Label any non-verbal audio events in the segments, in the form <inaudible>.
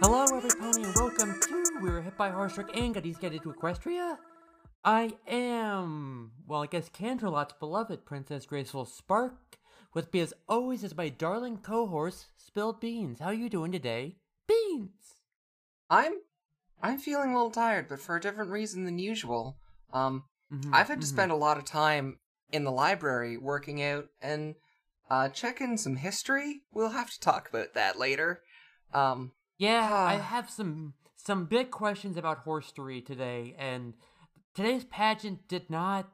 Hello, every pony, and welcome to We Were Hit by Horsetrick and Got Headed to Equestria. I am, well, I guess Canterlot's beloved Princess Graceful Spark. With me as always is my darling co-horse, Spilled Beans. How are you doing today? Beans! I'm I'm feeling a little tired, but for a different reason than usual. Um, Mhm, I've had to mhm. spend a lot of time in the library working out and uh, checking some history. We'll have to talk about that later. Um, Yeah, I Ah. have some some big questions about horsery today, and today's pageant did not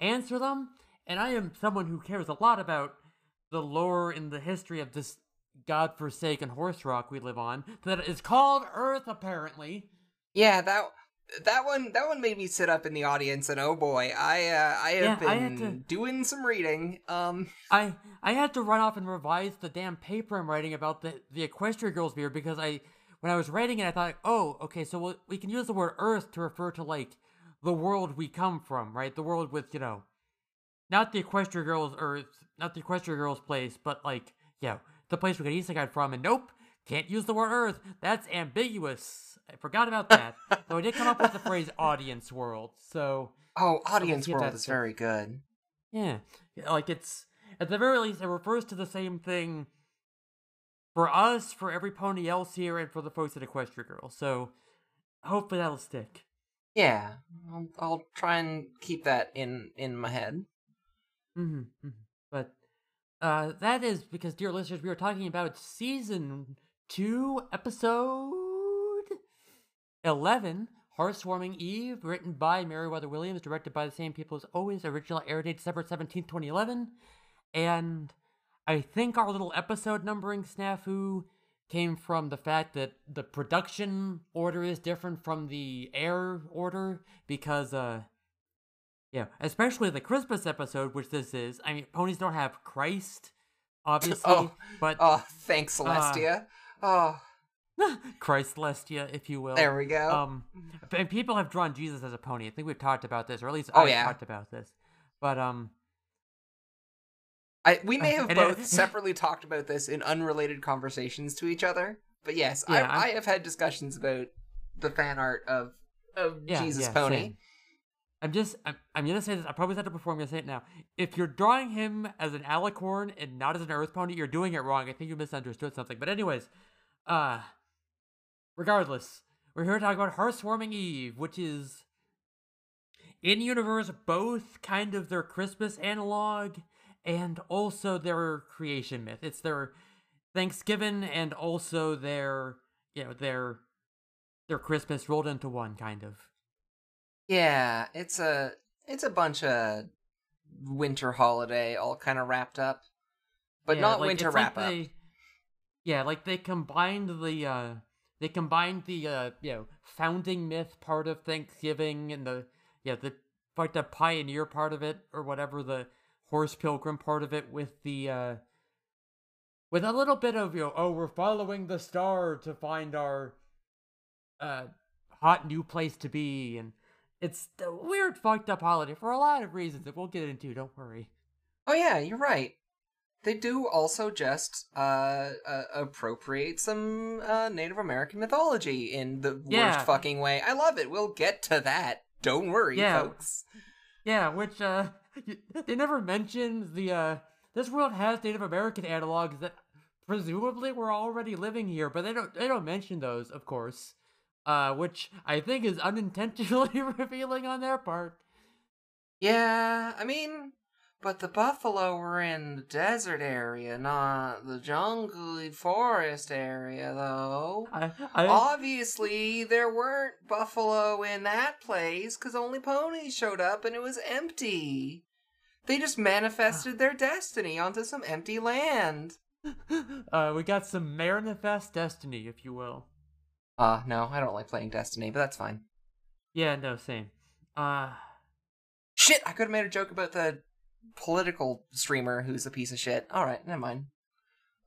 answer them. And I am someone who cares a lot about the lore and the history of this godforsaken horse rock we live on that is called Earth, apparently. yeah, that that one that one made me sit up in the audience, and oh boy, I uh, I have Yeah, been had to- doing some reading. Um, I I had to run off and revise the damn paper I'm writing about the the Equestria Girls beer because I when I was writing it I thought oh okay so we we can use the word Earth to refer to like the world we come from right? The world with you know not the Equestria Girls Earth not the Equestria Girls place but like yeah the place we got Isekai from and nope can't use the word Earth. That's ambiguous I forgot about that so I did come up with the phrase <laughs> audience world so oh, audience world is very good. yeah, like it's at the very least it refers to the same thing for us, for every pony else here, and for the folks at Equestria Girl. So hopefully that'll stick. Yeah, I'll, I'll try and keep that in in my head. hmm But uh, that is because, dear listeners, we are talking about season two, episode eleven. Hearth's Warming Eve, written by Merriwether Williams, directed by the same people as always. Original air date December 17th, 2011. And I think our little episode numbering snafu came from the fact that the production order is different from the air order because, uh, yeah, especially the Christmas episode, which this is. I mean, ponies don't have Christ, <laughs> obviously, Oh, but Oh, thanks, Uh, Celestia. oh, <laughs> Christ Celestia, if you will. there we go. Um, and people have drawn Jesus as a pony. I think we've talked about this, or at least Oh, I've yeah. talked about this. But um, I, we may <laughs> have it- both <laughs> separately talked about this in unrelated conversations to each other, but yes, Yeah, I, I have had discussions about the fan art of of yeah, Jesus Pony. same. I'm just, I'm, I'm gonna say this. I probably said it before. I'm gonna say it now. If you're drawing him as an alicorn and not as an Earth pony, you're doing it wrong. I think you misunderstood something. But anyways, uh, regardless, we're here to talk about Hearth's Warming Eve, which is in universe both kind of their Christmas analog and also their creation myth. It's their Thanksgiving and also their, you know, their their Christmas rolled into one, kind of. Yeah, it's a it's a bunch of winter holiday all kind of wrapped up, but Yeah, not like, winter it's like wrap up. they- yeah, like they combined the uh they combined the uh you know founding myth part of Thanksgiving and the yeah the like the pioneer part of it or whatever the horse pilgrim part of it with the uh with a little bit of you know oh we're following the star to find our uh hot new place to be and it's a weird fucked up holiday for a lot of reasons that we'll get into don't worry Oh yeah, you're right. They do also just uh, uh appropriate some uh Native American mythology in the Yeah. worst fucking way. I love it. We'll get to that. Don't worry, Yeah. folks. Yeah, which uh <laughs> they never mention the uh this world has Native American analogs that presumably were already living here, but they don't they don't mention those, of course. Uh which I think is unintentionally <laughs> revealing on their part. Yeah, I mean, but the buffalo were in the desert area, not the jungly forest area, though. I I Obviously, there weren't buffalo in that place because only ponies showed up and it was empty. They just manifested <sighs> their destiny onto some empty land. <laughs> uh we got some manifest destiny, if you will. Uh, no, I don't like playing Destiny, but that's fine. Yeah, no, same. Uh Shit, I could have made a joke about the political streamer who's a piece of shit. Alright, never mind.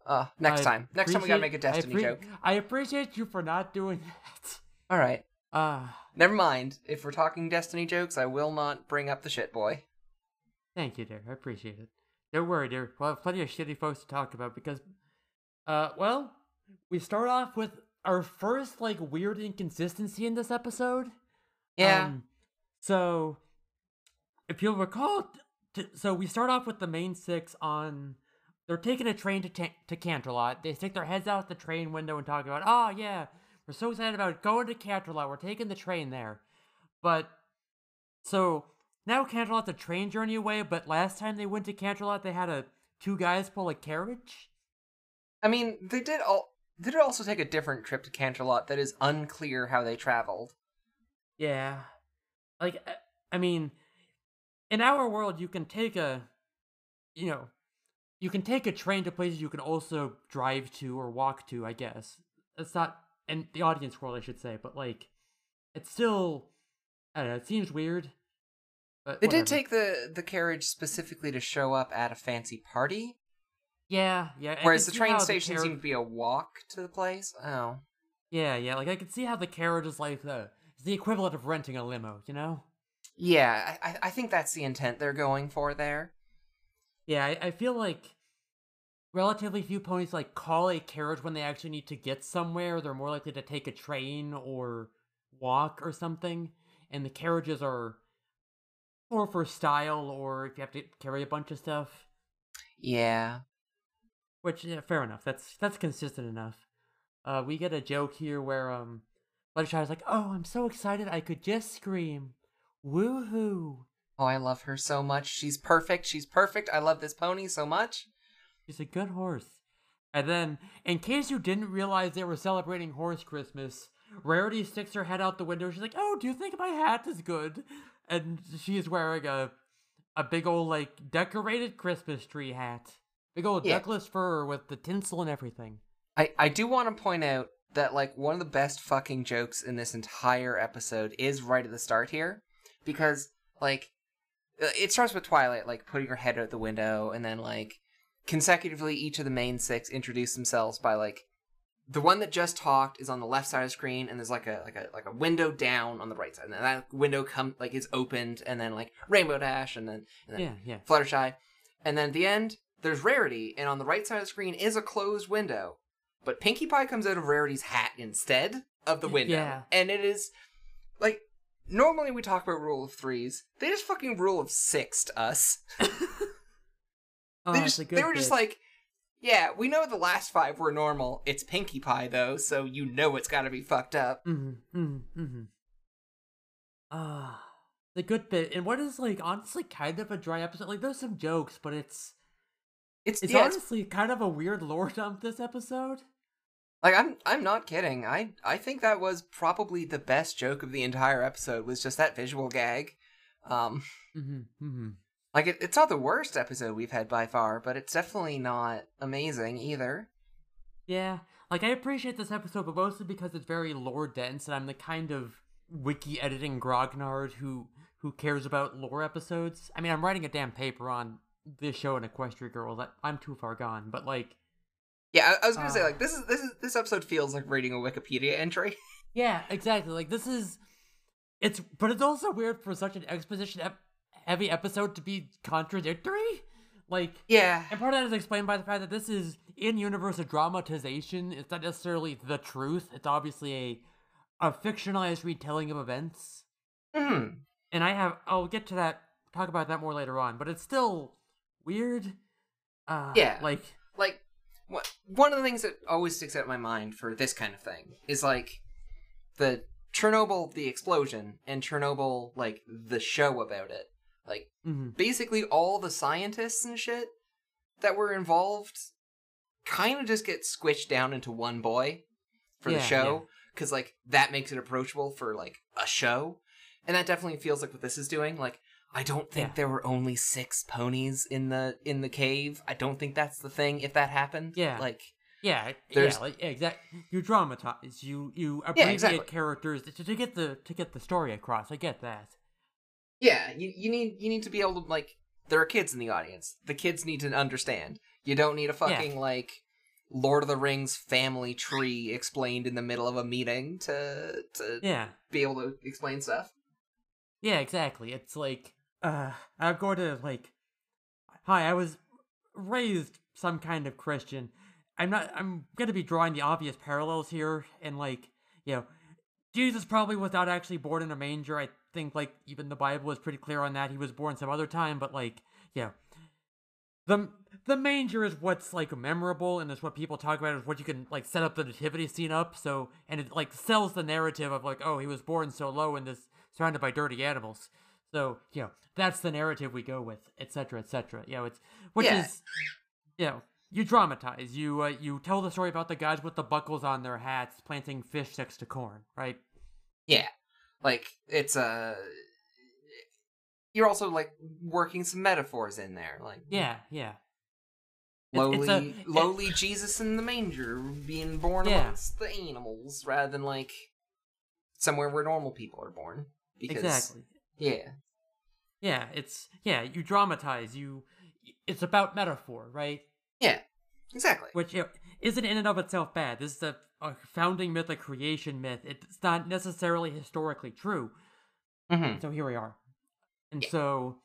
Uh, next I time. Next time we gotta make a Destiny I joke. I appreciate you for not doing that. Alright. Uh, Never mind. If we're talking Destiny jokes, I will not bring up the shit boy. thank you, dear. I appreciate it. Don't worry, dear. We'll have plenty of shitty folks to talk about because, uh, well, we start off with our first like weird inconsistency in this episode. Yeah. Um, so, if you'll recall, t- so we start off with the main six on. They're taking a train to ta- to Canterlot. They stick their heads out the train window and talk about, "Oh yeah, we're so excited about going to Canterlot. We're taking the train there." But so now Canterlot's a train journey away. But last time they went to Canterlot, they had a two guys pull a carriage. I mean, they did all. They did also take a different trip to Canterlot that is unclear how they traveled. Yeah. Like, I- I mean, in our world, you can take a, you know, you can take a train to places you can also drive to or walk to, I guess. It's not, in the audience world, I should say, but like, it's still, I don't know, it seems weird. But They whatever. did take the the carriage specifically to show up at a fancy party, Yeah, yeah. Whereas the train station carriage- seemed to be a walk to the place. Oh, Yeah, yeah, like I can see how the carriage is like the, the equivalent of renting a limo, you know? Yeah. I I- think that's the intent they're going for there. Yeah, I, I feel like relatively few ponies like call a carriage when they actually need to get somewhere. They're more likely to take a train or walk or something. And the carriages are more for style or if you have to carry a bunch of stuff. Yeah. Which yeah, fair enough. That's that's consistent enough. Uh we get a joke here where um Fluttershy's like, Oh, I'm so excited I could just scream. Woohoo. Oh, I love her so much. She's perfect. She's perfect. I love this pony so much. She's a good horse. And then, in case you didn't realize they were celebrating Horse Christmas, Rarity sticks her head out the window. She's like, "Oh, do you think my hat is good?" And she is wearing a a big old like decorated Christmas tree hat, big old Yeah. Douglas fir with the tinsel and everything. I, I do want to point out that like one of the best fucking jokes in this entire episode is right at the start here because like uh, it starts with Twilight like putting her head out the window and then like consecutively each of the main six introduce themselves by like the one that just talked is on the left side of the screen and there's like a like a like a window down on the right side and then that window come like is opened and then like Rainbow Dash and then and then Yeah, yeah. Fluttershy. And then at the end, there's Rarity, and on the right side of the screen is a closed window. But Pinkie Pie comes out of Rarity's hat instead of the window. Yeah. And it is like normally we talk about rule of threes. They just fucking rule of six to us. <laughs> Oh, they it's just they were just like yeah, we know the last five were normal. It's Pinkie Pie though, so you know it's got to be fucked up. Mm-hmm, mm-hmm, mm-hmm. Ah, the good bit, and what is like honestly kind of a dry episode. Like, there's some jokes, but it's It's, it's yeah, it's- honestly kind of a weird lore dump this episode. Like I'm I'm not kidding. I I think that was probably the best joke of the entire episode was just that visual gag. Um Mm-hmm, mm-hmm. Like it, it's not the worst episode we've had by far, but it's definitely not amazing either. Yeah, like I appreciate this episode, but mostly because it's very lore dense, and I'm the kind of wiki editing grognard who who cares about lore episodes. I mean, I'm writing a damn paper on this show and Equestria Girls. I'm too far gone, but like, Yeah, I, I was gonna say Ah. like this is this is this episode feels like reading a Wikipedia entry. <laughs> yeah, exactly. Like this is, it's, but it's also weird for such an exposition ep- heavy episode to be contradictory. Like, yeah, And part of that is explained by the fact that this is in universe a dramatization. It's not necessarily the truth. It's obviously a a fictionalized retelling of events. hmm And I have I'll get to that talk about that more later on, but it's still weird. Uh Yeah. like one of the things that always sticks out in my mind for this kind of thing is like the Chernobyl the explosion and Chernobyl like the show about it. Like mhm. basically all the scientists and shit that were involved kind of just get squished down into one boy for Yeah, the show because like that makes it approachable for like a show and that definitely feels like what this is doing like i don't think Yeah. there were only six ponies in the in the cave i don't think that's the thing if that happened Yeah. like yeah, There's- yeah, like exactly. You dramatize. You you abbreviate exactly. characters to, to get the to get the story across. I get that. yeah you, you need you need to be able to like there are kids in the audience the kids need to understand you don't need a fucking like Lord of the Rings family tree explained in the middle of a meeting to to Yeah. be able to explain stuff. Yeah, exactly. It's like, uh, going to, like, hi, I was raised some kind of Christian. I'm not, I'm gonna be drawing the obvious parallels here, and, like, you know, Jesus probably was not actually born in a manger. I think, like, even the Bible is pretty clear on that. He was born some other time, but, like, you know, the, the manger is what's, like, memorable, and it's what people talk about, is what you can, like, set up the nativity scene up, so, and it, like, sells the narrative of, like, oh, he was born so low in this surrounded by dirty animals. So, you know, that's the narrative we go with, etc., etc. You know, it's which Yeah. is, you know, you dramatize. You uh, you tell the story about the guys with the buckles on their hats planting fish next to corn, right? Yeah. Like it's a you're also like working some metaphors in there, like Yeah, yeah. Lowly it's a- it- lowly Jesus in the manger being born Yeah. amongst the animals rather than like somewhere where normal people are born. Because exactly. Yeah. Yeah, it's yeah. You dramatize. You. It's about metaphor, right? Yeah. Exactly. which you know, isn't in and of itself bad. This is a, a founding myth, a creation myth. It's not necessarily historically true. hmm So here we are. And Yeah. so,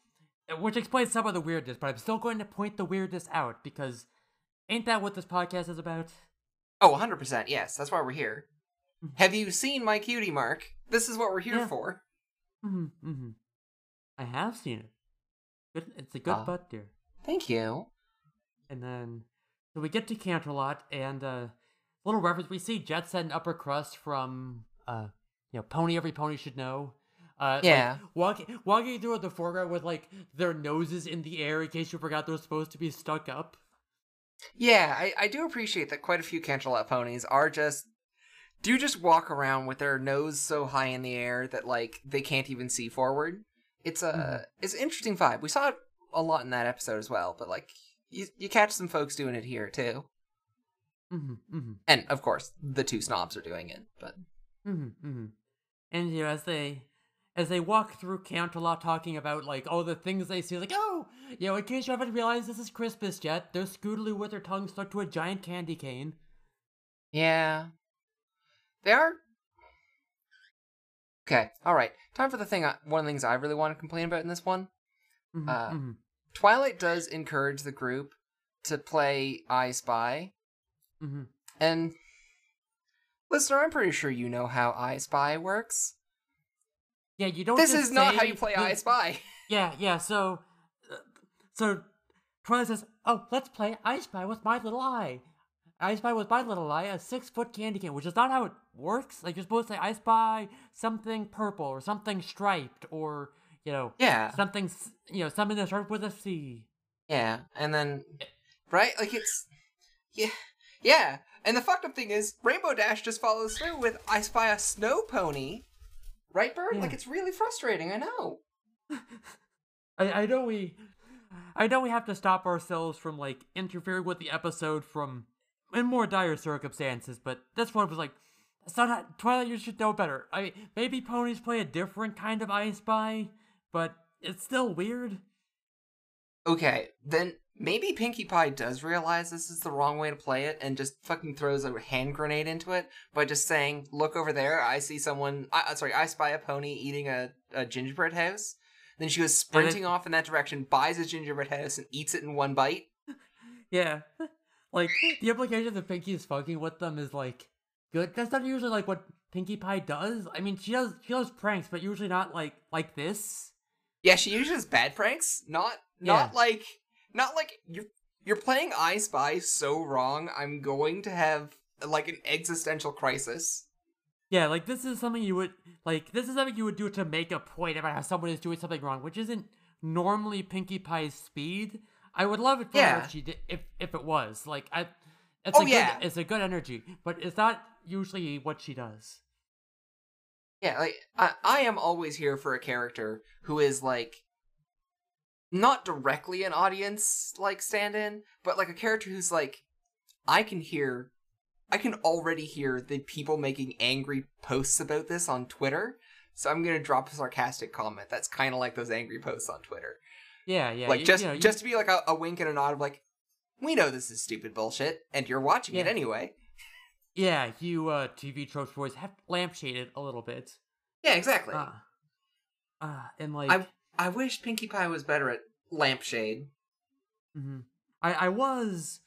uh, which explains some of the weirdness, but I'm still going to point the weirdness out because ain't that what this podcast is about? Oh, 100%. Yes, that's why we're here. Mhm. Have you seen my cutie mark? This is what we're here Yeah. for. Hmm hmm I have seen it. Good, it's a good Ah. butt deer. Thank you. And then, so we get to Canterlot, and uh, little reference we see Jet Set and Upper Crust from, uh, you know, Pony Every Pony Should Know. Uh, like, Yeah. walking walking through the foreground with like their noses in the air in case you forgot they're supposed to be stuck up. Yeah, I, I do appreciate that quite a few Canterlot ponies are just do you just walk around with their nose so high in the air that like they can't even see forward. It's a Mhm. it's an interesting vibe. We saw it a lot in that episode as well, but like you you catch some folks doing it here too. hmm hmm And of course, the two snobs are doing it, but hmm hmm And you know, as they as they walk through Canterlot talking about like all the things they see, like, oh, you know, in case you haven't realized this is Christmas yet, they're Scootaloo with their tongue stuck to a giant candy cane. yeah. They are Okay, all right. Time for the thing I, one of the things I really want to complain about in this one. Mhm, Uh, mhm, Twilight does encourage the group to play I Spy, mhm. and listener, I'm pretty sure you know how I Spy works. Yeah, you don't. This just is not how you play I Spy. <laughs> Yeah, yeah. So, uh, so Twilight says, "Oh, let's play I Spy with my little eye." I Spy with my little eye, a six foot candy cane, which is not how it works. Like you're supposed to say I Spy something purple or something striped or you know Yeah, something you know something that starts with a C. yeah, and then right, like it's yeah, yeah. And the fucked up thing is, Rainbow Dash just follows through with I Spy a snow pony. Right, Bird? Yeah. Like it's really frustrating. I know. <laughs> I I know we, I know we have to stop ourselves from like interfering with the episode from in more dire circumstances, but this one was like. It's not how, Twilight. You should know better. I mean, maybe ponies play a different kind of I Spy, but it's still weird. Okay, then maybe Pinkie Pie does realize this is the wrong way to play it and just fucking throws a hand grenade into it by just saying, "Look over there! I see someone. I, uh, sorry, I spy a pony eating a, a gingerbread house." Then she goes sprinting off in that direction, buys a gingerbread house, and eats it in one bite. <laughs> Yeah, <laughs> like the implication that Pinkie is fucking with them is like good. That's not usually like what Pinkie Pie does. I mean, she does she does pranks, but usually not like like this. Yeah, she usually does bad pranks, not not Yeah. like not like you're you're playing I Spy so wrong. I'm going to have like an existential crisis. Yeah, like this is something you would like. This is something you would do to make a point about how someone is doing something wrong, which isn't normally Pinkie Pie's speed. I would love it for her if she did, if if it was like I. It's Oh, a good, it's a good energy, but it's not usually what she does. Yeah, like I, I am always here for a character who is like not directly an audience like stand-in, but like a character who's like I can hear I can already hear the people making angry posts about this on Twitter. So I'm gonna drop a sarcastic comment that's kind of like those angry posts on Twitter, Yeah, yeah. like you- just you know, you- just to be like a, a wink and a nod of like, We know this is stupid bullshit, and you're watching it anyway. Yeah, you uh, TV tropes boys have lampshaded a little bit. Yeah, exactly. Uh, uh, and like, I I wish Pinkie Pie was better at lampshade. mhm. I I was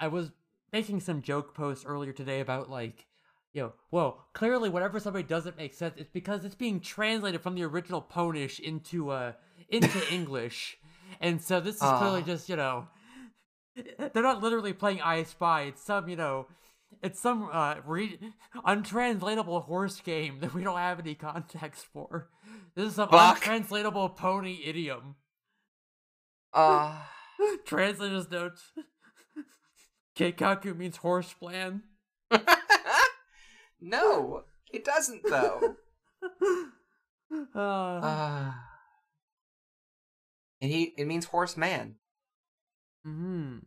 I was making some joke posts earlier today about like, you know, well, clearly whatever somebody doesn't make sense, it's because it's being translated from the original Ponish into uh into <laughs> English, and so this is clearly Ah. just you know, they're not literally playing I Spy. It's some you know. It's some uh, re- untranslatable horse game that we don't have any context for. This is some Fuck. untranslatable pony idiom. Uh <laughs> Translator's notes. Keikaku means horse plan. <laughs> no, it doesn't though. <laughs> uh, Uh, <sighs> and he it means horseman. hmm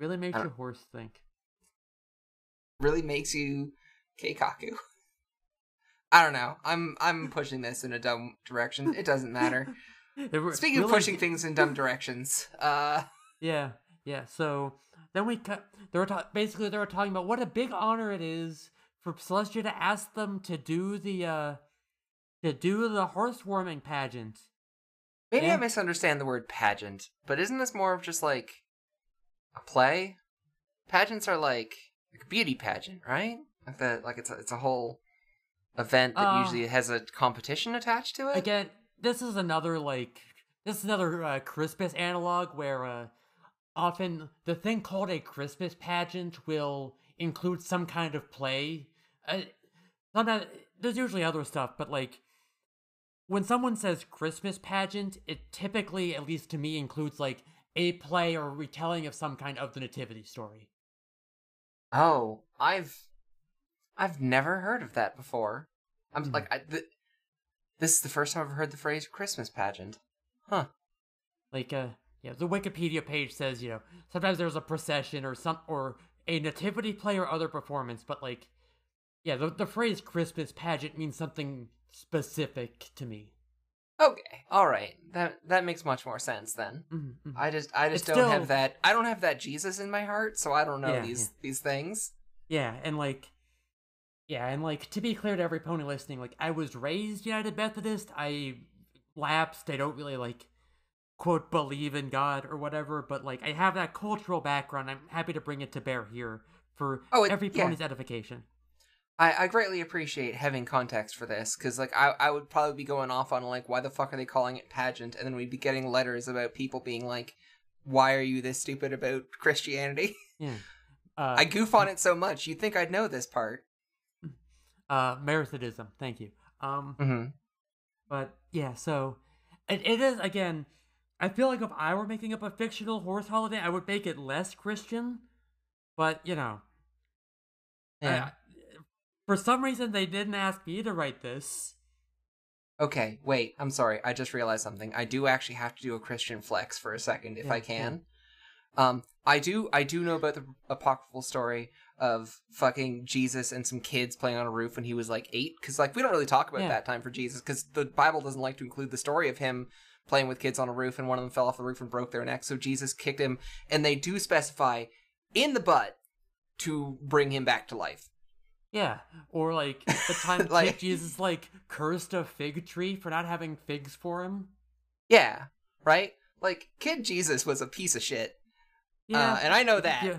Really makes your horse think. Really makes you keikaku. <laughs> I don't know. I'm I'm pushing this in a dumb direction. It doesn't matter. <laughs> Speaking of pushing things in dumb directions, uh, Yeah, yeah. So then we cut. They were ta- basically they were talking about what a big honor it is for Celestia to ask them to do the uh to do the horse warming pageant. maybe Yeah. I misunderstand the word pageant, but isn't this more of just like a play? Pageants are like, like a beauty pageant, right? Like that, like it's a, it's a whole event that Uh, usually has a competition attached to it. Again, this is another like this is another uh, Christmas analog where uh, often the thing called a Christmas pageant will include some kind of play. Uh, sometimes there's usually other stuff, but like when someone says Christmas pageant, it typically, at least to me, includes like a play or retelling of some kind of the nativity story. Oh, I've I've never heard of that before. I'm Mhm. like I, th- this is the first time I've heard the phrase Christmas pageant. Huh. Like, uh, yeah, the Wikipedia page says, you know, sometimes there's a procession or some or a nativity play or other performance, but like, yeah, the the phrase Christmas pageant means something specific to me. Okay. All right. That that makes much more sense then. Mhm, mhm. I just I just It's don't still- have that I don't have that Jesus in my heart, so I don't know Yeah, these yeah. these things. Yeah, and like, yeah, and like to be clear to every pony listening, like I was raised United Methodist. I lapsed. I don't really like quote believe in God or whatever, but like I have that cultural background. I'm happy to bring it to bear here for Oh, it- every yeah. pony's edification. I, I greatly appreciate having context for this because like I, I would probably be going off on like why the fuck are they calling it pageant and then we'd be getting letters about people being like why are you this stupid about Christianity? <laughs> Yeah. Uh, I goof on it so much you'd think I'd know this part. <laughs> uh Methodism. Thank you. Um, hmm but yeah, so it, it is again. I feel like if I were making up a fictional horse holiday, I would make it less Christian. But you know, Yeah. I- for some reason they didn't ask me to write this. Okay, wait. I'm sorry. I just realized something. I do actually have to do a Christian flex for a second, if Yeah, I can. Um, I do. I do know about the apocryphal story of fucking Jesus and some kids playing on a roof when he was like eight. Because like we don't really talk about Yeah. that time for Jesus, because the Bible doesn't like to include the story of him playing with kids on a roof and one of them fell off the roof and broke their neck. So Jesus kicked him, and they do specify in the butt to bring him back to life. Yeah, or like the <laughs> time Like- Jesus like cursed a fig tree for not having figs for him. Yeah, right. Like kid Jesus was a piece of shit. Yeah, Uh, and I know that. yeah,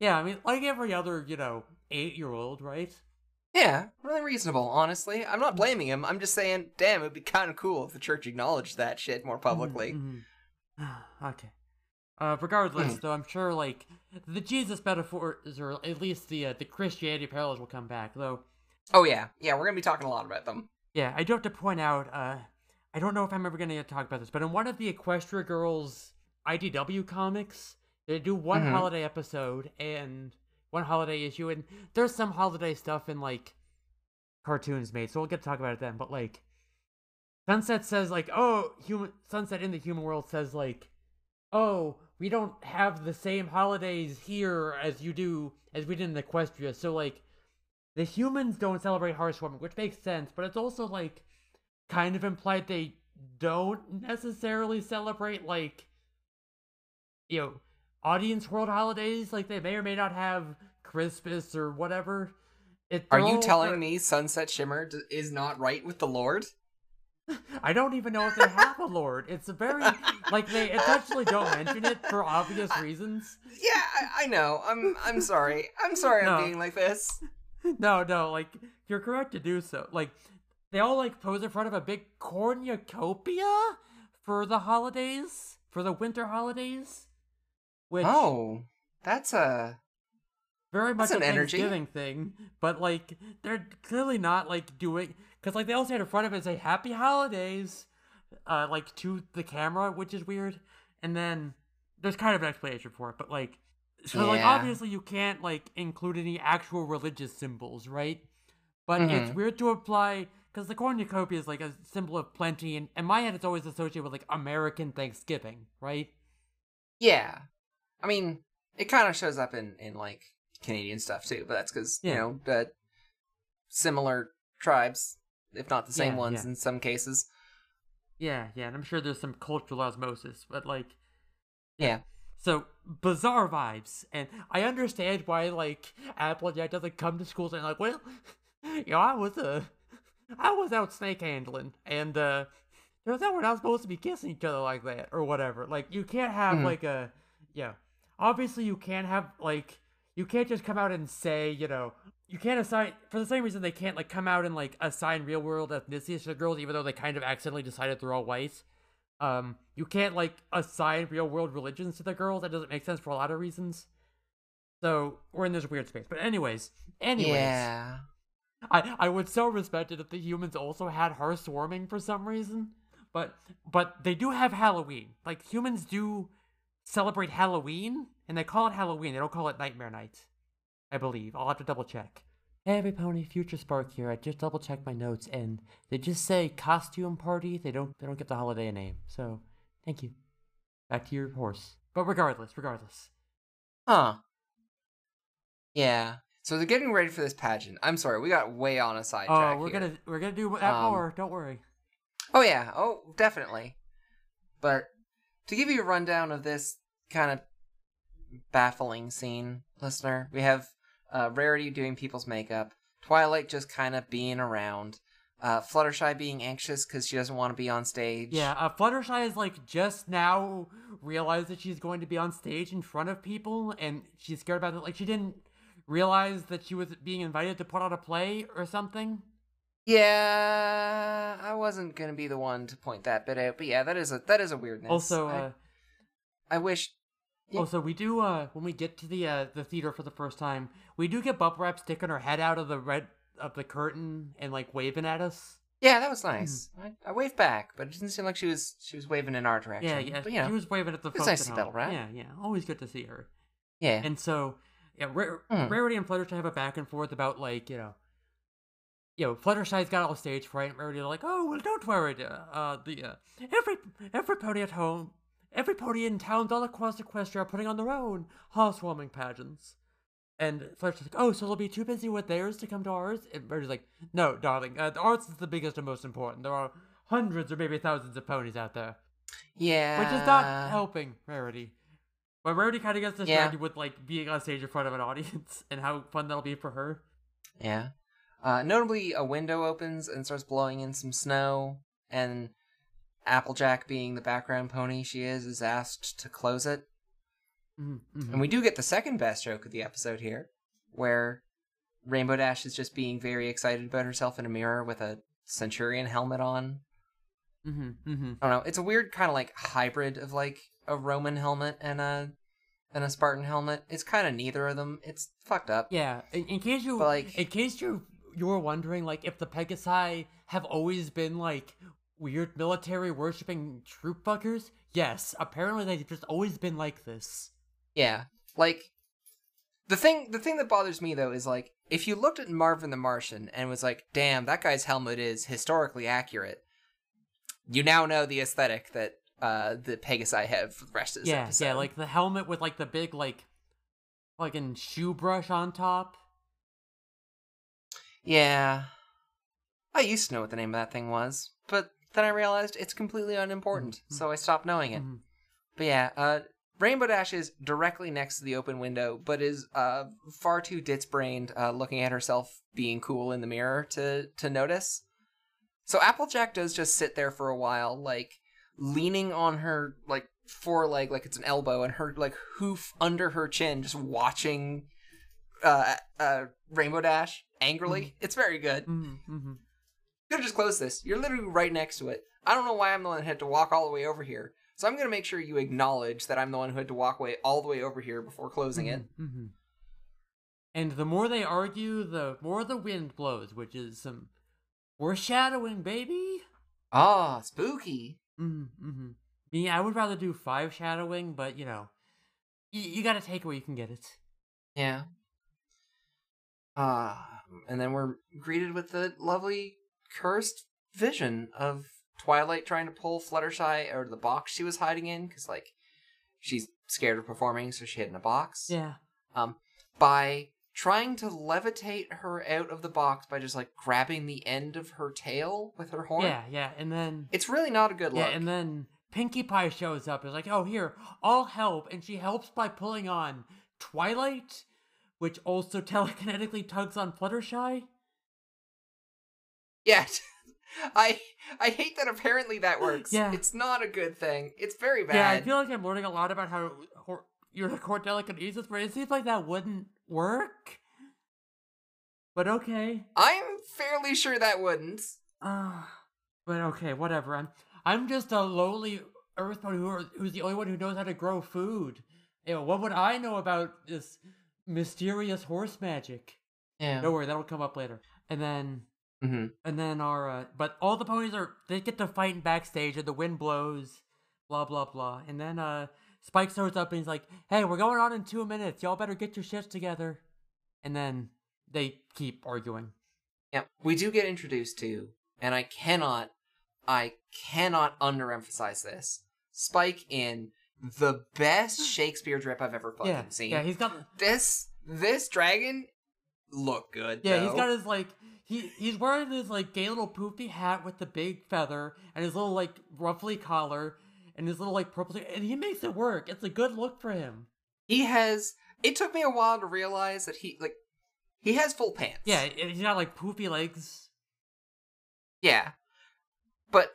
yeah. I mean, like every other you know eight-year-old, right? Yeah, really reasonable, honestly. I'm not blaming him. I'm just saying, damn, it'd be kind of cool if the church acknowledged that shit more publicly. Mhm, mhm. <sighs> okay. Uh, regardless, Mhm. though, I'm sure like the Jesus metaphors, or at least the uh, the Christianity parallels, will come back. Though, Oh, yeah. Yeah, we're going to be talking a lot about them. yeah, I do have to point out. Uh, I don't know if I'm ever going to talk about this, but in one of the Equestria Girls IDW comics, they do one Mhm. holiday episode and one holiday issue, and there's some holiday stuff in like cartoons made, so we'll get to talk about it then. But like, Sunset says like, oh, human Sunset in the human world says like, oh, we don't have the same holidays here as you do as we did in Equestria, so like, the humans don't celebrate Hearth's Warming, which makes sense, but it's also like kind of implied they don't necessarily celebrate like you know audience world holidays. Like they may or may not have Christmas or whatever. It, Are you telling me Sunset Shimmer d- is not right with the Lord? I don't even know if they have a lord. It's a very like they intentionally don't mention it for obvious reasons. Yeah, I, I know. I'm I'm sorry. I'm sorry No. I'm being like this. No, no, like you're correct to do so. Like they all like pose in front of a big cornucopia for the holidays, for the winter holidays, which Oh, that's a very much an energy. Thanksgiving thing. But like they're clearly not like doing because like they all stand in front of it and say Happy Holidays, uh, like to the camera, which is weird. And then there's kind of an explanation for it, but like so like obviously you can't like include any actual religious symbols, right? But it's Mhm. weird to apply because the cornucopia is like a symbol of plenty, and in my head it's always associated with like American Thanksgiving, right? yeah. I mean, it kind of shows up in in like Canadian stuff too, but that's because you know uh, similar tribes, if not the same Yeah, ones yeah. in some cases. Yeah, yeah, and I'm sure there's some cultural osmosis, but like Yeah. So bizarre vibes, and I understand why like Applejack doesn't come to schools and like, well, <laughs> you know, I was uh, I was out snake handling, and uh, turns out we're not supposed to be kissing each other like that or whatever. Like, you can't have Mhm. like a, yeah, obviously you can't have like you can't just come out and say, you know, you can't assign for the same reason they can't like come out and like assign real world ethnicities to the girls, even though they kind of accidentally decided they're all white. Um, you can't like assign real world religions to the girls. That doesn't make sense for a lot of reasons. So we're in this weird space. But anyways, anyways, Yeah. I I would so respect it if the humans also had Hearth's Warming for some reason. But but they do have Halloween. Like humans do celebrate Halloween, and they call it Halloween. They don't call it Nightmare Night. I believe. I'll have to double check. Hey, every pony, Future Spark here. I just double checked my notes, and they just say costume party. They don't they don't give the holiday a name. So thank you. Back to your horse. But regardless, regardless. Huh. Yeah. So they're getting ready for this pageant. I'm sorry, we got way on a sidetrack. Oh, we're here. gonna we're gonna do that Um, more. Don't worry. Oh yeah. Oh, definitely. But to give you a rundown of this kind of baffling scene, listener, we have uh, Rarity doing people's makeup, Twilight just kind of being around, uh, Fluttershy being anxious because she doesn't want to be on stage. Yeah, uh, Fluttershy is like just now realized that she's going to be on stage in front of people, and she's scared about it. Like she didn't realize that she was being invited to put on a play or something. Yeah, I wasn't gonna be the one to point that bit out, but yeah, that is a that is a weirdness. Also, I- uh, I wish. Yeah. so we do uh when we get to the uh the theater for the first time, we do get Bubble Wrap sticking her head out of the red of the curtain and like waving at us. Yeah, that was nice. I, I waved back, but it didn't seem like she was she was waving in our direction. Yeah, yeah. But you know, She was waving at the it's nice to see Wrap. Yeah, yeah. Always good to see her. yeah. And so, yeah, Hmm. Rarity and Fluttershy have a back and forth about like you know, you know, Fluttershy's got all stage fright, and Rarity's like, oh well, don't worry, uh, uh, the uh, every every pony at home, every pony in towns all across Equestria are putting on their own Hearth's Warming pageants. And Fluttershy's like, oh, so they'll be too busy with theirs to come to ours? And Rarity's like, no, darling, uh, ours is the biggest and most important. There are hundreds or maybe thousands of ponies out there yeah. which is not helping Rarity. But Rarity kind of gets distracted Yeah. with like being on stage in front of an audience <laughs> and how fun that'll be for her. Yeah. Uh, notably, a window opens and starts blowing in some snow, and Applejack, being the background pony she is, is asked to close it. Mm-hmm. And we do get the second best joke of the episode here, where Rainbow Dash is just being very excited about herself in a mirror with a Centurion helmet on. hmm hmm I don't know. It's a weird kind of like hybrid of like a Roman helmet and a and a Spartan helmet. It's kind of neither of them. It's fucked up. Yeah, in, in case you But, like- in case you you were wondering like if the Pegasi have always been like weird military worshipping troop fuckers, yes, apparently they've just always been like this. Yeah. Like the thing the thing that bothers me though is like if you looked at Marvin the Martian and was like, "Damn, that guy's helmet is historically accurate." You now know the aesthetic that uh the Pegasi have for the rest of this yeah, episode. yeah, like the helmet with like the big like like fucking shoe brush on top. Yeah. I used to know what the name of that thing was, but then I realized it's completely unimportant, Mhm. so I stopped knowing it. Mhm. But yeah, uh Rainbow Dash is directly next to the open window, but is uh, far too ditz brained, uh, looking at herself being cool in the mirror to to notice. So Applejack does just sit there for a while, like leaning on her like foreleg, like it's an elbow, and her like hoof under her chin, just watching uh, uh, Rainbow Dash angrily. It's very good. Mm-hmm, mm-hmm. Could have just closed this. You're literally right next to it. I don't know why I'm the one that had to walk all the way over here. So I'm gonna make sure you acknowledge that I'm the one who had to walk away all the way over here before closing it. Mm-hmm. And the more they argue, the more the wind blows, which is some foreshadowing, baby. Ah, spooky. Mm-hmm. mm-hmm. Me, I would rather do five shadowing, but you know, y- you gotta take it where you can get it. Yeah. Ah, and then we're greeted with the lovely cursed vision of Twilight trying to pull Fluttershy out of the box she was hiding in, because like she's scared of performing, so she hid in a box. Yeah. Um, by trying to levitate her out of the box by just like grabbing the end of her tail with her horn. Yeah, yeah, and then It's really not a good look. yeah, and then Pinkie Pie shows up. Is like, oh here, I'll help, and she helps by pulling on Twilight, which also <laughs> telekinetically tugs on Fluttershy. Yeah. <laughs> I I hate that apparently that works. Yeah. It's not a good thing. It's very bad. Yeah, I feel like I'm learning a lot about how hor- your core telekinesis, but it seems like that wouldn't work. But okay. I'm fairly sure that wouldn't. Uh, but okay, whatever. I'm I'm just a lowly earthbound who who's the only one who knows how to grow food. You know, what would I know about this mysterious horse magic? Yeah. Don't worry, that'll come up later. And then hmm and then our uh, but all the ponies are they get to fight backstage and the wind blows, blah blah blah. And then uh Spike shows up and he's like, "Hey, we're going on in two minutes. Y'all better get your shit together." And then they keep arguing. Yeah. We do get introduced to, and I cannot, I cannot underemphasize this. Spike in the best <laughs> Shakespeare drip I've ever fucking yeah, seen. yeah, he's got this this dragon look good. Yeah, he's got his like he he's wearing his like gay little poofy hat with the big feather and his little like ruffly collar and his little like purple and he makes it work. It's a good look for him. He has. It took me a while to realize that he like he has full pants. Yeah, he's got like poofy legs. Yeah. But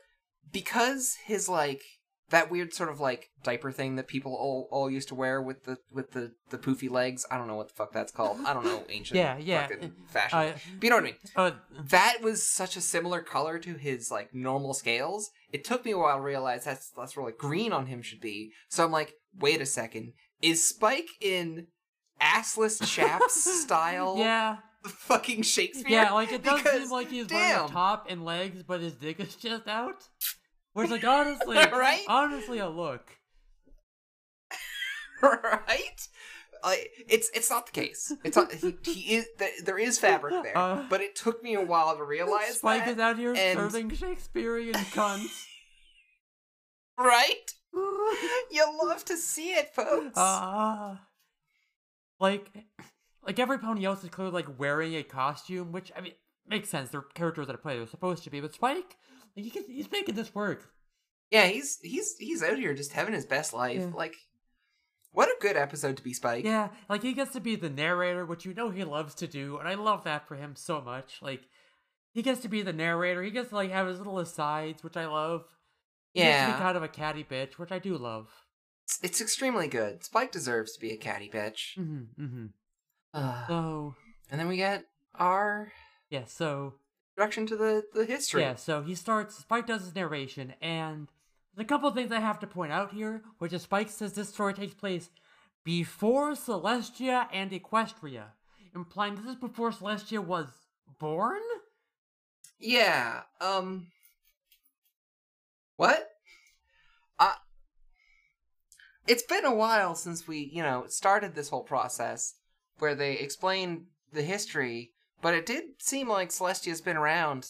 because his like that weird sort of like diaper thing that people all, all used to wear with the with the the poofy legs, I don't know what the fuck that's called. I don't know <laughs> ancient Yeah, yeah. fucking fashion. Uh, but you know what I mean? uh, That was such a similar color to his like normal scales. It took me a while to realize that's that's where like green on him should be. So I'm like, wait a second. Is Spike in assless chaps <laughs> style yeah, fucking Shakespeare? yeah. Like it does Because, seem like he's wearing a top and legs, but his dick is just out. Which, like, honestly, <laughs> Right? Honestly, a look. <laughs> right? Like it's it's not the case. It's not, he, he is there is fabric there, Uh, but it took me a while to realize Spike that. is out here and- serving Shakespearean cunts. <laughs> Right? You love to see it, folks. Ah. like, like every pony else is clearly like wearing a costume, which I mean makes sense. They're characters that play. They're supposed to be, but Spike, he can, he's making this work. yeah, he's he's he's out here just having his best life. Yeah. Like, what a good episode to be Spike. Yeah, like he gets to be the narrator, which you know he loves to do, and I love that for him so much. Like, he gets to be the narrator. He gets to like have his little asides, which I love. He gets to Yeah. be kind of a catty bitch, which I do love. It's, it's extremely good. Spike deserves to be a catty bitch. Mm-hmm. Mm-hmm. Uh, So and then we get our yeah, so introduction to the the history. Yeah, so he starts. Spike does his narration, and there's a couple of things I have to point out here, which is Spike says this story takes place before Celestia and Equestria, implying this is before Celestia was born. Yeah. Um. What? Uh, it's been a while since we, you know, started this whole process where they explain the history, but it did seem like Celestia's been around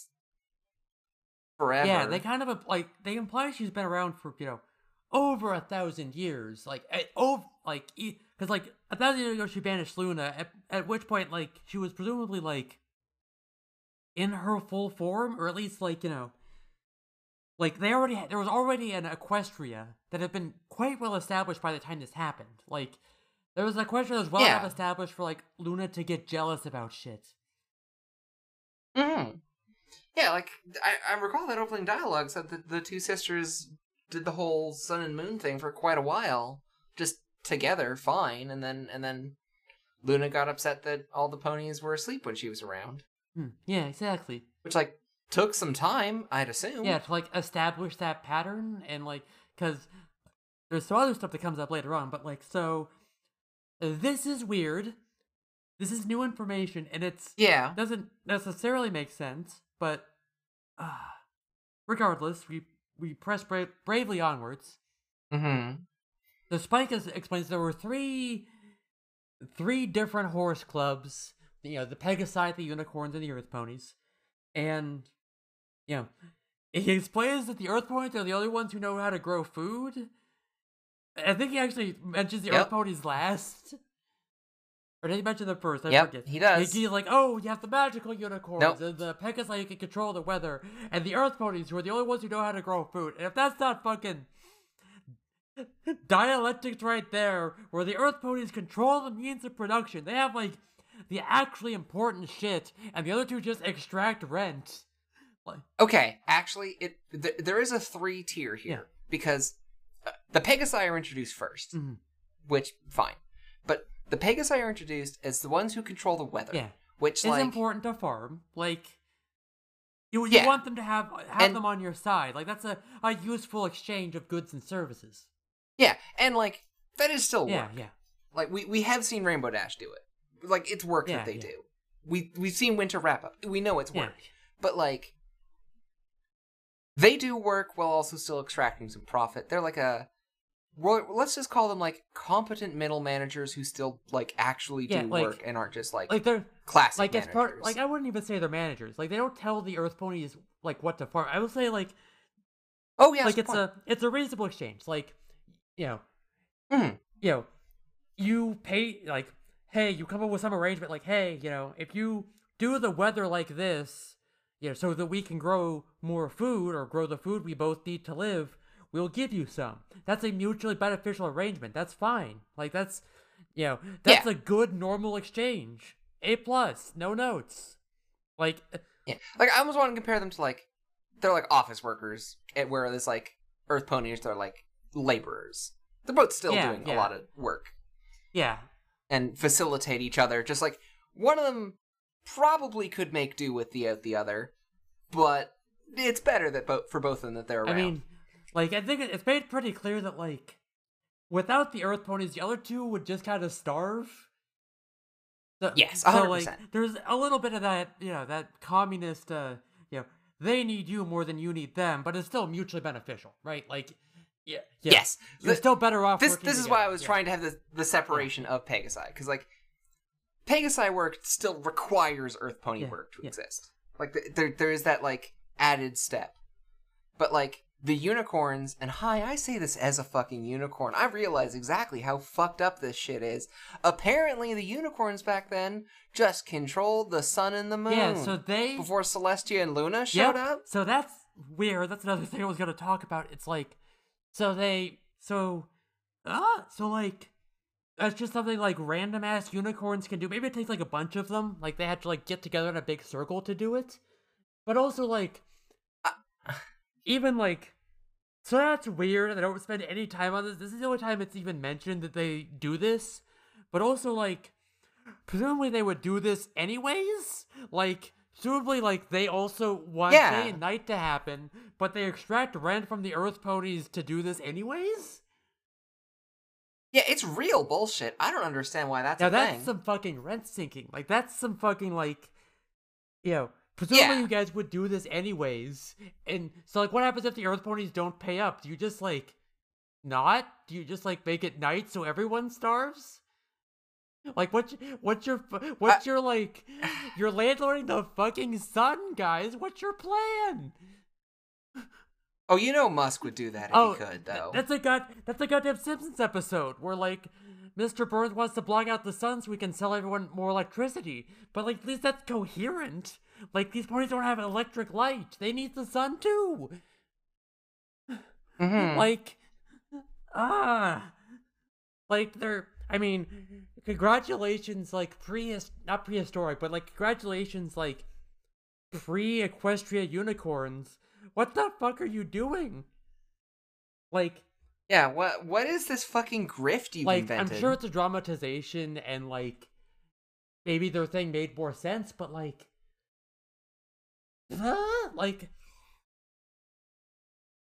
forever. Yeah, they kind of like they imply she's been around for you know over a thousand years, like eh, at, over like because like a thousand years ago she banished Luna, at, at which point like she was presumably like in her full form, or at least like you know like they already had, there was already an Equestria that had been quite well established by the time this happened. Like there was an Equestria that was well Yeah. enough established for like Luna to get jealous about shit. Hmm Yeah, like I, I recall that opening dialogue said that the two sisters did the whole sun and moon thing for quite a while, just together, fine, and then and then Luna got upset that all the ponies were asleep when she was around, Hmm, yeah, exactly. which like took some time, I'd assume. Yeah, to like establish that pattern and like because there's some other stuff that comes up later on, but like so this is weird. This is new information and it's Yeah. doesn't necessarily make sense, but uh, regardless, we we press bra- bravely onwards. Mm-hmm. The Spike is, explains there were three three different horse clubs. You know, the Pegasi, the Unicorns, and the Earth Ponies. And you know, he explains that the Earth Ponies are the only ones who know how to grow food. I think he actually mentions the Yep. Earth Ponies last. Or did he mention them first? I Yep, forget. he does. He's like, oh, you have the magical unicorns, Nope. and the Pegasi who can control the weather, and the Earth Ponies who are the only ones who know how to grow food. And if that's not fucking dialectics right there, where the Earth Ponies control the means of production, they have like the actually important shit, and the other two just extract rent. Like, Okay, actually, it th- there is a three tier here Yeah. because uh, the Pegasi are introduced 1st Mhm. which fine, the Pegasi are introduced as the ones who control the weather. yeah, which is like important to farm. Like, you you Yeah. want them to have have And- them on your side. Like that's a, a useful exchange of goods and services. yeah, and like that is still Yeah, work. yeah. Like we we have seen Rainbow Dash do it. Like it's work Yeah, that they yeah. do. We we've seen Winter Wrap Up. We know it's work, but like they do work while also still extracting some profit. They're like a let's just call them like competent middle managers who still like actually do Yeah, like- work and aren't just like, Like they're classic like managers. part like I wouldn't even say they're managers. Like they don't tell the Earth Ponies like what to farm. I would say like oh yeah, like it's a it's a reasonable exchange. Like you know, Mhm. you know, you pay like hey, you come up with some arrangement like hey, you know, if you do the weather like this, you know, so that we can grow more food or grow the food we both need to live, we'll give you some. That's a mutually beneficial arrangement. That's fine. Like that's you know, that's Yeah. a good normal exchange. A plus, no notes. Like uh, Yeah, like I almost want to compare them to like they're like office workers, at where there's like Earth ponies. They're like laborers. They're both still Yeah, doing yeah. a lot of work yeah, and facilitate each other. Just like one of them probably could make do with the the other, but it's better that both for both of them that they're around. I mean, like I think it's made pretty clear that like without the Earth ponies, the other two would just kind of starve. So, Yes, so 100%. like there's a little bit of that, you know, that communist, uh, you know, they need you more than you need them, but it's still mutually beneficial, right? Like, yeah, yeah. yes, you're the- still better off. this this is why I was yeah. trying to have the the separation of Pegasi because like Pegasi work still requires Earth Pony Yeah, work to yeah. exist. Like there there is that like added step, but like the unicorns and hi I say this as a fucking unicorn I realize exactly how fucked up this shit is. Apparently the unicorns back then just controlled the sun and the moon. Yeah, so they before Celestia and Luna Yep. showed up. So that's weird. That's another thing I was gonna talk about. It's like, so they, so, ah, so like, that's just something like random ass unicorns can do. Maybe it takes like a bunch of them. Like they had to like get together in a big circle to do it. But also like, Uh, even like, so that's weird. They don't spend any time on this. This is the only time it's even mentioned that they do this. But also like, presumably they would do this anyways. Like, presumably like they also want Yeah. day and night to happen, but they extract rent from the Earth ponies to do this anyways. Yeah, it's real bullshit. I don't understand why that's now that's thing. some fucking rent seeking. Like that's some fucking like, you know. Presumably Yeah. you guys would do this anyways, and so like, what happens if the Earth ponies don't pay up? Do you just like not? Do you just like make it night so everyone starves? Like what's what's your fu- uh, what's your like you're landlording the fucking sun, guys? What's your plan? Oh, you know Musk would do that if oh, he could, though. that's a god that's a goddamn Simpsons episode where like Mr. Burns wants to block out the sun so we can sell everyone more electricity. But like at least that's coherent. Like these ponies don't have electric light. They need the sun too. <sighs> Mhm. Like, ah, like they're. I mean, congratulations, like pre not prehistoric, but like congratulations, like pre Equestria unicorns. What the fuck are you doing? Like, yeah, what what is this fucking grift you've like invented? I'm sure it's a dramatization and like maybe their thing made more sense, but like? Like,